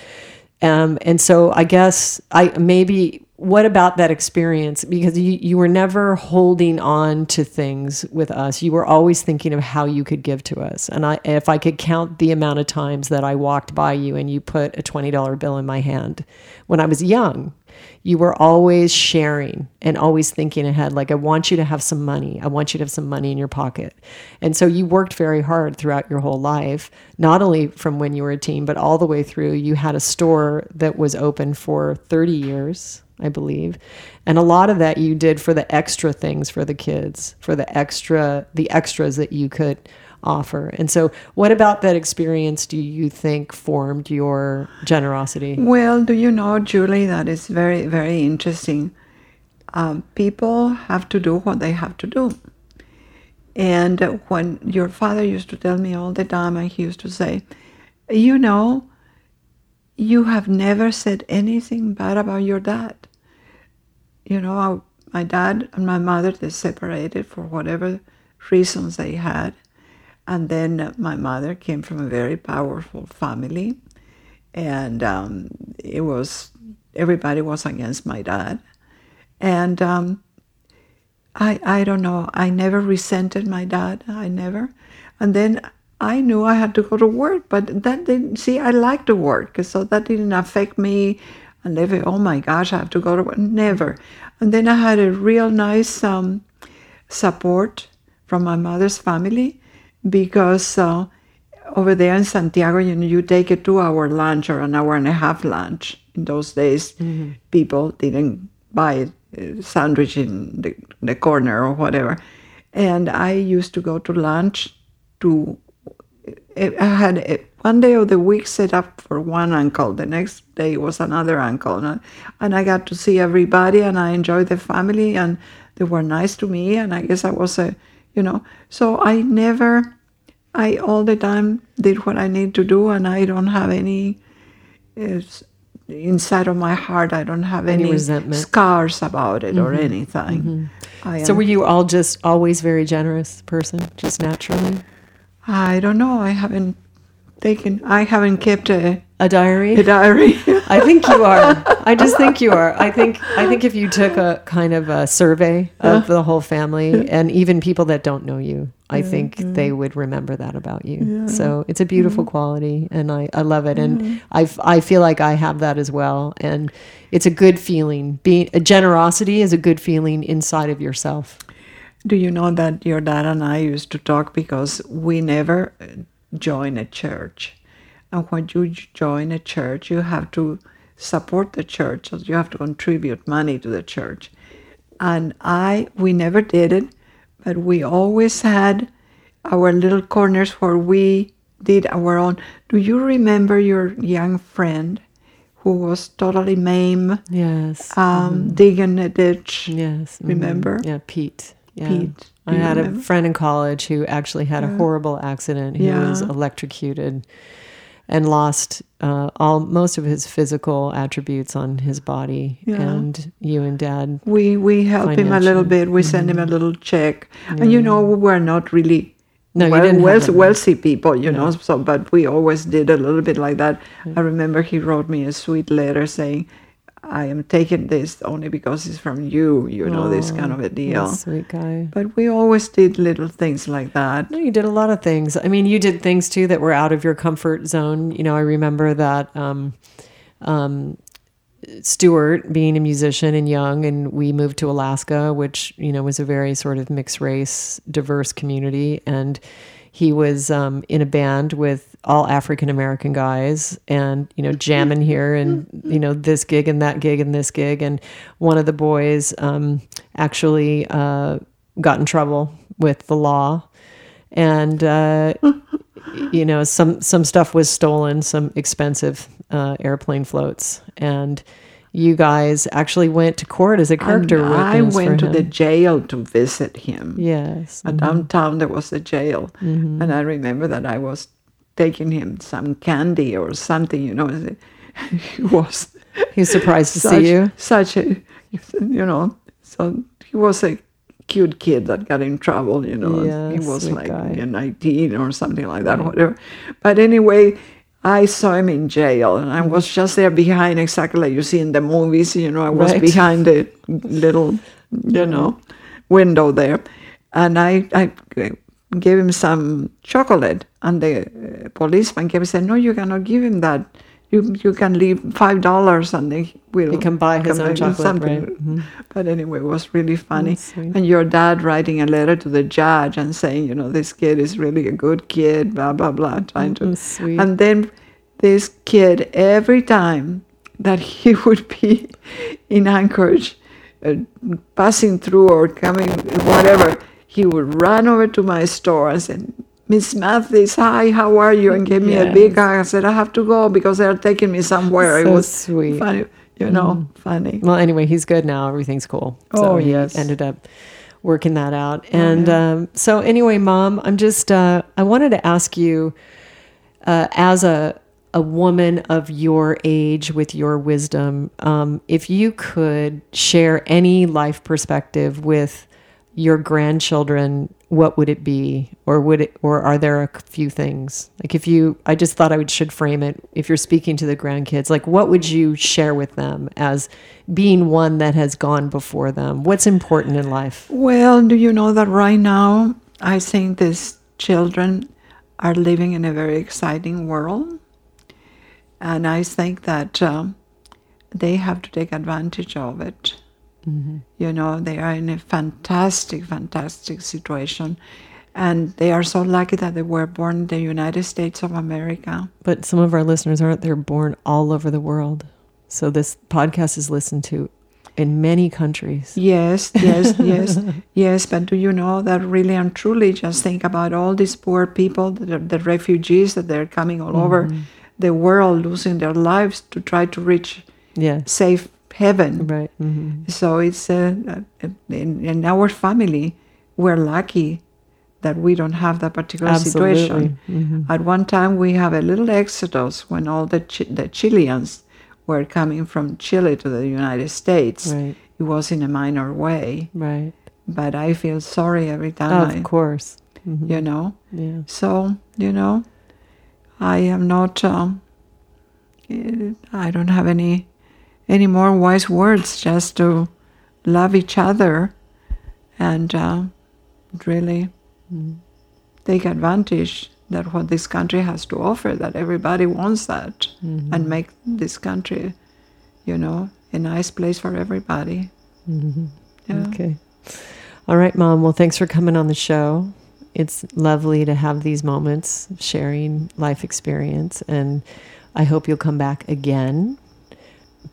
Um, and so I guess I maybe what about that experience? Because you, you were never holding on to things with us. You were always thinking of how you could give to us. And I, if I could count the amount of times that I walked by you and you put a $20 bill in my hand when I was young, you were always sharing and always thinking ahead. Like, I want you to have some money. I want you to have some money in your pocket. And so you worked very hard throughout your whole life, not only from when you were a teen, but all the way through. You had a store that was open for 30 years I believe. And a lot of that you did for the extra things for the kids, for the extra the extras that you could offer. And so what about that experience do you think formed your generosity? Well, do you know, Julie, that is very, very interesting. Um, people have to do what they have to do. And when your father used to tell me all the time, and he used to say, You know, you have never said anything bad about your dad you know, my dad and my mother, they separated for whatever reasons they had. And then my mother came from a very powerful family. And um, it was, everybody was against my dad. And um, I, I don't know, I never resented my dad. I never. And then I knew I had to go to work, but that didn't, see, I liked to work, so that didn't affect me and never, oh my gosh, I have to go to work. Never. And then I had a real nice um, support from my mother's family because uh, over there in Santiago, you know, you take a two-hour lunch or an hour and a half lunch. In those days, mm-hmm. people didn't buy a sandwich in the, the corner or whatever. And I used to go to lunch to I had one day of the week set up for one uncle. The next day was another uncle, and, and I got to see everybody, and I enjoyed the family, and they were nice to me, and I guess I was a, you know, so I never, I all the time did what I need to do, and I don't have any. inside of my heart, I don't have any, any resentment. scars about it mm-hmm. or anything. Mm-hmm. so, were you all just always very generous person, just naturally? I don't know. I haven't taken. I haven't kept a a diary. A diary. I think you are. I just think you are. I think. I think if you took a kind of a survey of the whole family and even people that don't know you, I think they would remember that about you. Yeah. So it's a beautiful mm-hmm. quality, and I I love it, and mm-hmm. I I feel like I have that as well, and it's a good feeling. Being a generosity is a good feeling inside of yourself. Do you know that your dad and I used to talk because we never join a church. And when you join a church, you have to support the church, so you have to contribute money to the church. And I, we never did it, but we always had our little corners where we did our own. Do you remember your young friend who was totally maimed, Yes. um, digging a ditch? yes. mhm. remember? Yeah, Pete. Yeah. Pete, I had a friend in college who actually had a horrible accident. He was electrocuted and lost uh, all most of his physical attributes on his body. Yeah. And you and dad We we help him a little bit. We send him a little check, and you know we were not really No, well, have wealthy people, you know. So, but we always did a little bit like that. I remember he wrote me a sweet letter saying, "I am taking this only because it's from you," you know, this kind of a a deal. sweet guy. But we always did little things like that. No, you did a lot of things. I mean, you did things too that were out of your comfort zone. You know, I remember that um, um, Stuart being a musician and young, and we moved to Alaska, which you know was a very sort of mixed race, diverse community, and he was um, in a band with all African American guys, and you know jamming here, and you know this gig and that gig and this gig, and one of the boys um, actually uh, got in trouble with the law. And uh, you know some some stuff was stolen some expensive uh, airplane floats. And you guys actually went to court as a character And I went to the jail to visit him. yes Uh, Downtown there was a jail, and I remember that I was taking him some candy or something. You know, he was he was surprised to such, see you such a, you know, so he was a cute kid that got in trouble. You know, Yeah, he was like guy. yeah, 19 or something like that, whatever. But anyway. I saw him in jail, and I was just there behind, exactly like you see in the movies. You know, I was Right. behind the little, you know, window there, and I, I gave him some chocolate, and the policeman came and said, "No, you cannot give him that. You you can leave five dollars, and they will." He can buy his own chocolate, something." right? Mhm. But anyway, it was really funny. Sweet. And your dad writing a letter to the judge and saying, you know, this kid is really a good kid, blah blah blah, trying to. Mm, sweet. And then this kid, every time that he would be in Anchorage, uh, passing through or coming, whatever, he would run over to my store and say, Miss Mathis, hi, how are you? And gave me a big hug. I said, I have to go because they're taking me somewhere. it So was sweet. Mm. funny, you know, funny. well anyway he's good now everything's cool so Oh, he yes. ended up working that out and um, so anyway mom i'm just uh, i wanted to ask you uh, as a a woman of your age with your wisdom, um, if you could share any life perspective with your grandchildren, what would it be, or would it, or are there a few things? Like if you, I just thought I would should frame it. If you're speaking to the grandkids, like what would you share with them as being one that has gone before them? What's important in life? Well, do you know that right now I think these children are living in a very exciting world, and I think that um, they have to take advantage of it. Mm-hmm. You know, they are in a fantastic, fantastic situation, and they are so lucky that they were born in the United States of America. But some of our listeners aren't. They're born all over the world. So this podcast is listened to in many countries. Yes, yes, yes, yes. But do you know that really and truly, just think about all these poor people, the, the refugees that they're coming all over mm-hmm. the world, losing their lives to try to reach Yes. safe heaven. Right. hmm So it's uh, uh, in, in our family, we're lucky that we don't have that particular Absolutely. situation. Mhm. At one time, we have a little exodus when all the Chi- the Chileans were coming from Chile to the United States. Right. It was in a minor way, Right. but I feel sorry every time of I, course. Mhm. you know. Yeah. So you know, I am not. Um, I don't have any any more wise words. Just to love each other, and uh, really take advantage that what this country has to offer. That everybody wants that, and make this country, you know, a nice place for everybody. Yeah. Okay. All right, Mom. Well, thanks for coming on the show. It's lovely to have these moments, sharing life experience, and I hope you'll come back again.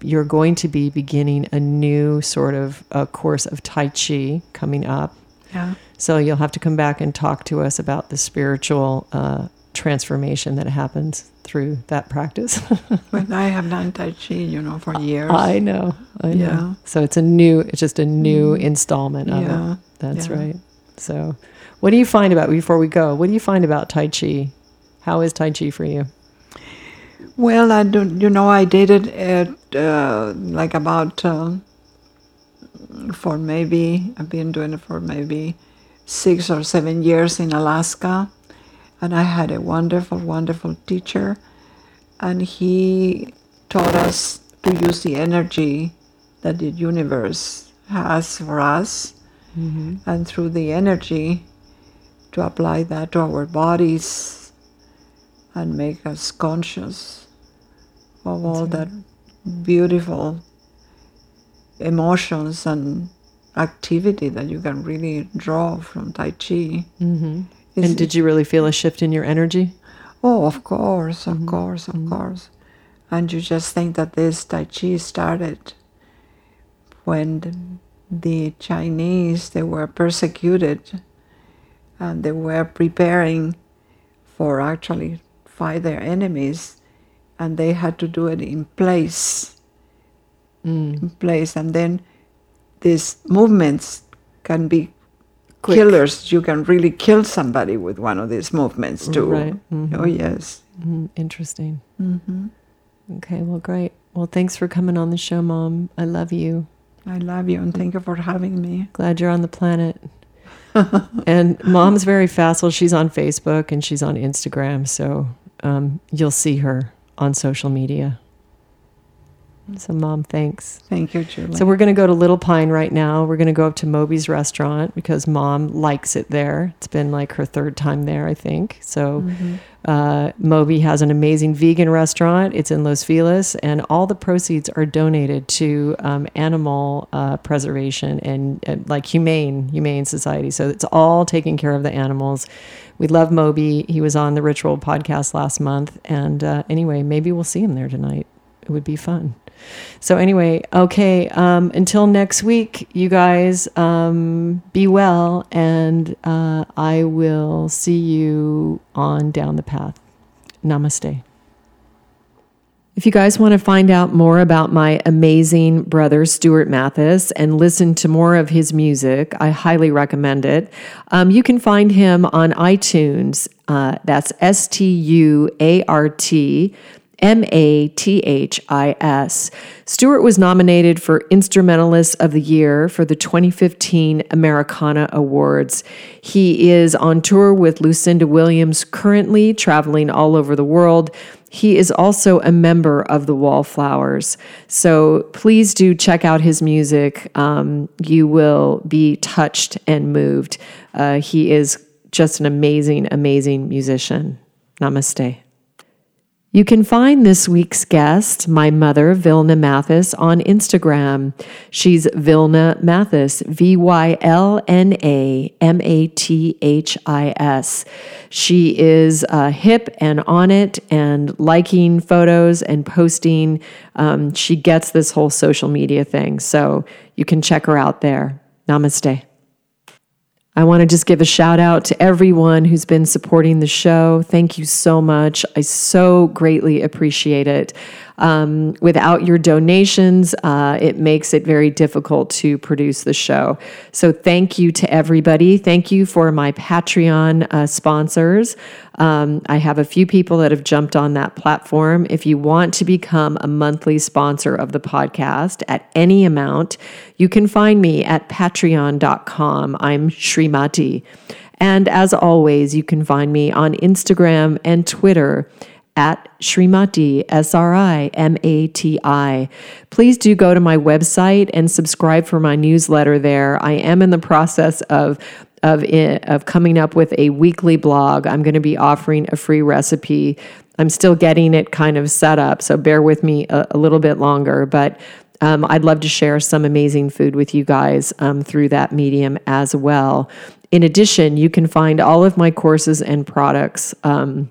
You're going to be beginning a new sort of a course of Tai Chi coming up. Yeah. So you'll have to come back and talk to us about the spiritual uh, transformation that happens through that practice. But I have done Tai Chi, you know, for years. I know, I know. Yeah. So it's a new, it's just a new installment of Yeah, it. That's yeah. right. So, what do you find about before we go? What do you find about Tai Chi? How is Tai Chi for you? Well, I don't. You know, I did it at uh, like about uh, for maybe I've been doing it for maybe six or seven years in Alaska, and I had a wonderful, wonderful teacher, and he taught us to use the energy that the universe has for us, and through the energy to apply that to our bodies and make us conscious of all that beautiful emotions and activity that you can really draw from Tai Chi. Mm-hmm. And did you really feel a shift in your energy? Oh, of course, of course, of course. And you just think that this Tai Chi started when the, the Chinese they were persecuted and they were preparing for actually fight their enemies and they had to do it in place in place and then these movements can be Quick. killers you can really kill somebody with one of these movements too Right. oh yes Mm, interesting. Mm-hmm. Okay, well, great. Well, thanks for coming on the show, Mom. I love you. i love you and thank you for having me Glad you're on the planet. and Mom's very facile. She's on Facebook and she's on Instagram, so um, you'll see her on social media. So, Mom, thanks. thank you julie So we're going to go to Little Pine right now. We're going to go up to Moby's restaurant because mom likes it there. It's been like her third time there, I think. So mm-hmm. Uh, Moby has an amazing vegan restaurant. It's in Los Feliz, and all the proceeds are donated to um, animal uh, preservation and uh, like humane humane society. So it's all taking care of the animals. We love Moby. He was on the Ritual podcast last month, and uh, anyway, maybe we'll see him there tonight. It would be fun. So anyway, okay. Um, until next week, you guys um, be well, and uh, I will see you on down the path. Namaste. If you guys want to find out more about my amazing brother, Stuart Mathis, and listen to more of his music, I highly recommend it. Um, you can find him on iTunes. Uh, that's S T U A R T. M A T H I S. Stuart was nominated for Instrumentalist of the Year for the 2015 Americana Awards. He is on tour with Lucinda Williams currently, traveling all over the world. He is also a member of the Wallflowers. So please do check out his music. Um, you will be touched and moved. Uh, he is just an amazing, amazing musician. Namaste. You can find this week's guest, my mother, Vylna Mathis, on Instagram. She's Vylna Mathis, V Y L N A M A T H I S. She is uh, hip and on it and liking photos and posting. Um, she gets this whole social media thing. So you can check her out there. Namaste. I want to just give a shout out to everyone who's been supporting the show. Thank you so much. I so greatly appreciate it. Um, without your donations, uh, it makes it very difficult to produce the show. So, thank you to everybody. Thank you for my Patreon uh, sponsors. Um, I have a few people that have jumped on that platform. If you want to become a monthly sponsor of the podcast at any amount, you can find me at patreon.com. I'm Srimati. And as always, you can find me on Instagram and Twitter at Srimati, S R I M A T I. Please do go to my website and subscribe for my newsletter there. I am in the process of of of coming up with a weekly blog. I'm going to be offering a free recipe. I'm still getting it kind of set up, so bear with me a, a little bit longer, but um, I'd love to share some amazing food with you guys um, through that medium as well. in addition, you can find all of my courses and products. Um,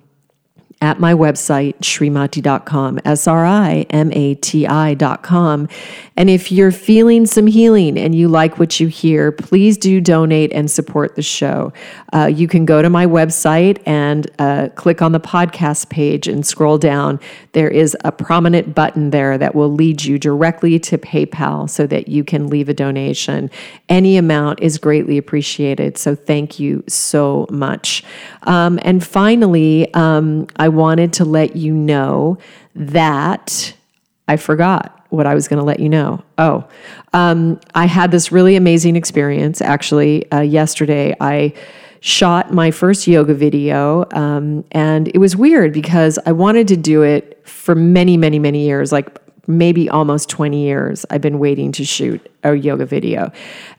at my website, srimati.com, S R I M A T I.com. And if you're feeling some healing and you like what you hear, please do donate and support the show. Uh, you can go to my website and uh, click on the podcast page and scroll down. There is a prominent button there that will lead you directly to PayPal so that you can leave a donation. Any amount is greatly appreciated. So thank you so much. Um, and finally, um, I wanted to let you know that I forgot what I was going to let you know. Oh, um, I had this really amazing experience actually uh, yesterday. I shot my first yoga video, um, and it was weird because I wanted to do it for many, many, many years, like maybe almost 20 years. I've been waiting to shoot a yoga video.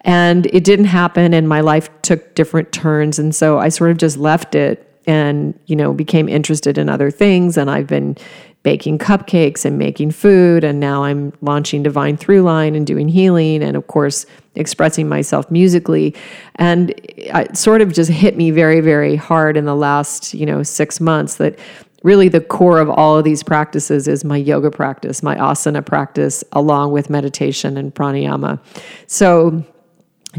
And it didn't happen, and my life took different turns. And so I sort of just left it and you know became interested in other things. And i've been baking cupcakes and making food. And now i'm launching divine throughline and doing healing and of course expressing myself musically. And it sort of just hit me very very hard in the last you know six months that really the core of all of these practices is my yoga practice my asana practice along with meditation and pranayama. So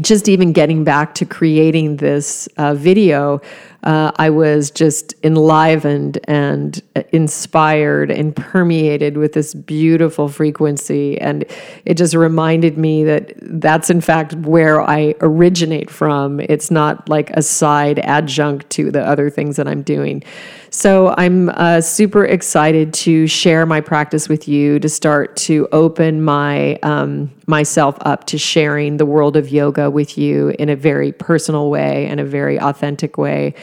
just even getting back to creating this uh, video, uh, I was just enlivened and inspired and permeated with this beautiful frequency. And it just reminded me that that's, in fact, where I originate from. It's not like a side adjunct to the other things that I'm doing. So I'm uh, super excited to share my practice with you to start to open my um, myself up to sharing the world of yoga with you in a very personal way and a very authentic way.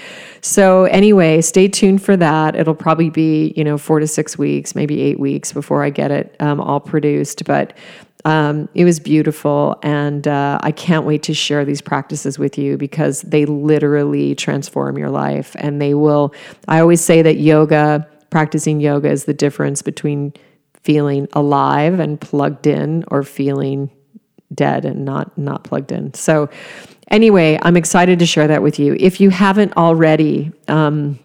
So anyway, stay tuned for that. It'll probably be you know four to six weeks, maybe eight weeks before I get it um, all produced, but. Um, it was beautiful, and uh, I can't wait to share these practices with you because they literally transform your life. And they will. I always say that yoga, practicing yoga, is the difference between feeling alive and plugged in, or feeling dead and not not plugged in. So, anyway, I'm excited to share that with you. If you haven't already. Um,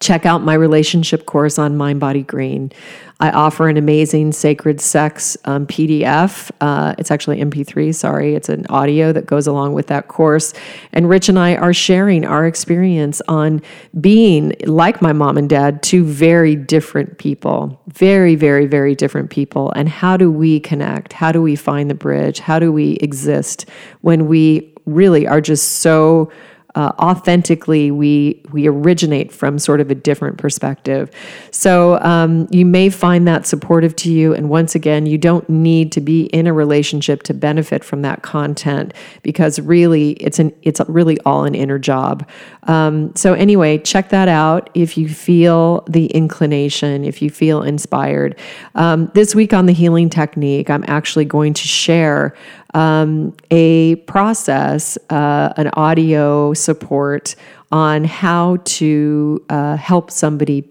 check out my relationship course on Mind Body Green. I offer an amazing sacred sex um, PDF. Uh, it's actually MP3, sorry. It's an audio that goes along with that course. And Rich and I are sharing our experience on being, like my mom and dad, two very different people. Very, very, very different people. And how do we connect? How do we find the bridge? How do we exist when we really are just so uh, authentically we we originate from sort of a different perspective. So um, you may find that supportive to you. And once again, you don't need to be in a relationship to benefit from that content because really it's an it's really all an inner job. Um, so anyway, check that out if you feel the inclination, if you feel inspired. Um, this week on the healing technique, I'm actually going to share um, a process, uh, an audio support on how to uh, help somebody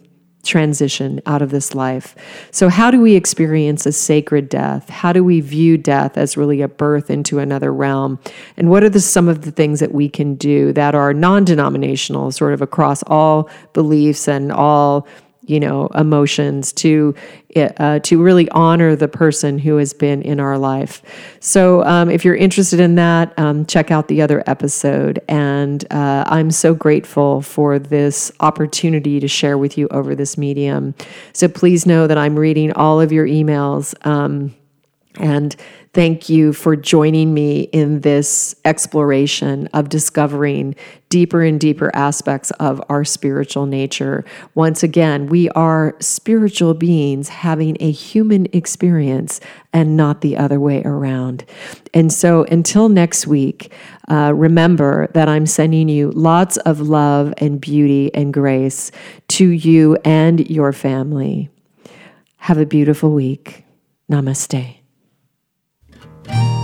transition out of this life. So, how do we experience a sacred death? How do we view death as really a birth into another realm? And what are the, some of the things that we can do that are non denominational, sort of across all beliefs and all you know emotions to uh, to really honor the person who has been in our life. So um, if you're interested in that um, check out the other episode. And uh, i'm so grateful for this opportunity to share with you over this medium. So please know that i'm reading all of your emails um, and Thank you for joining me in this exploration of discovering deeper and deeper aspects of our spiritual nature. Once again, we are spiritual beings having a human experience and not the other way around. And so until next week, uh, remember that I'm sending you lots of love and beauty and grace to you and your family. Have a beautiful week. Namaste thank you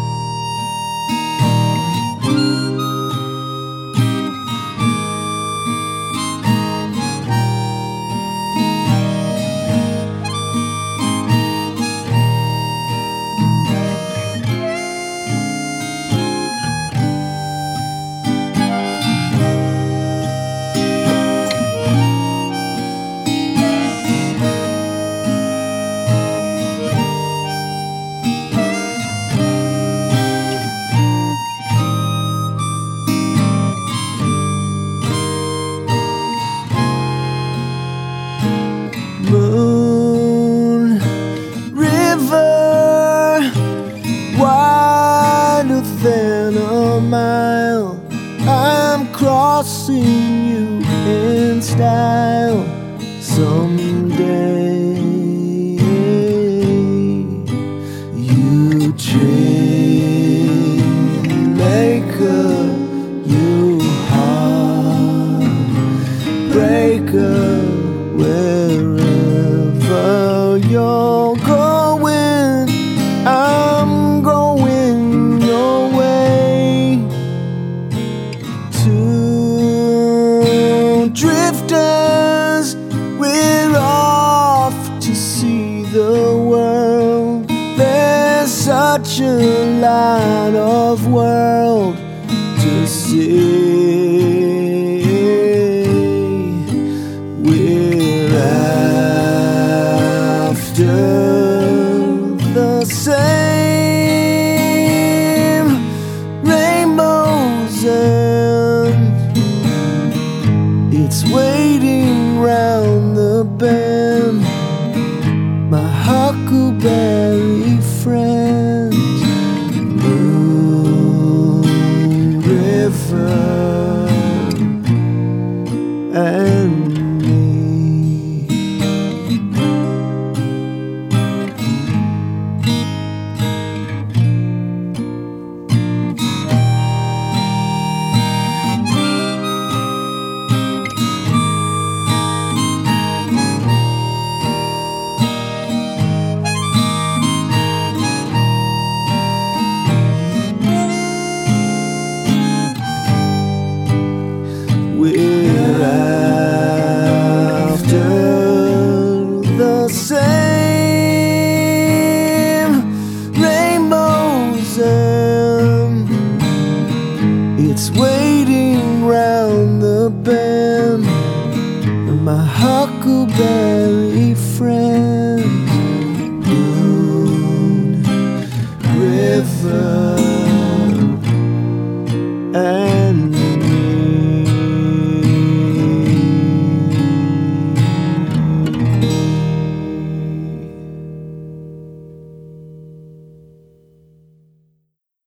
crossing you in style someday.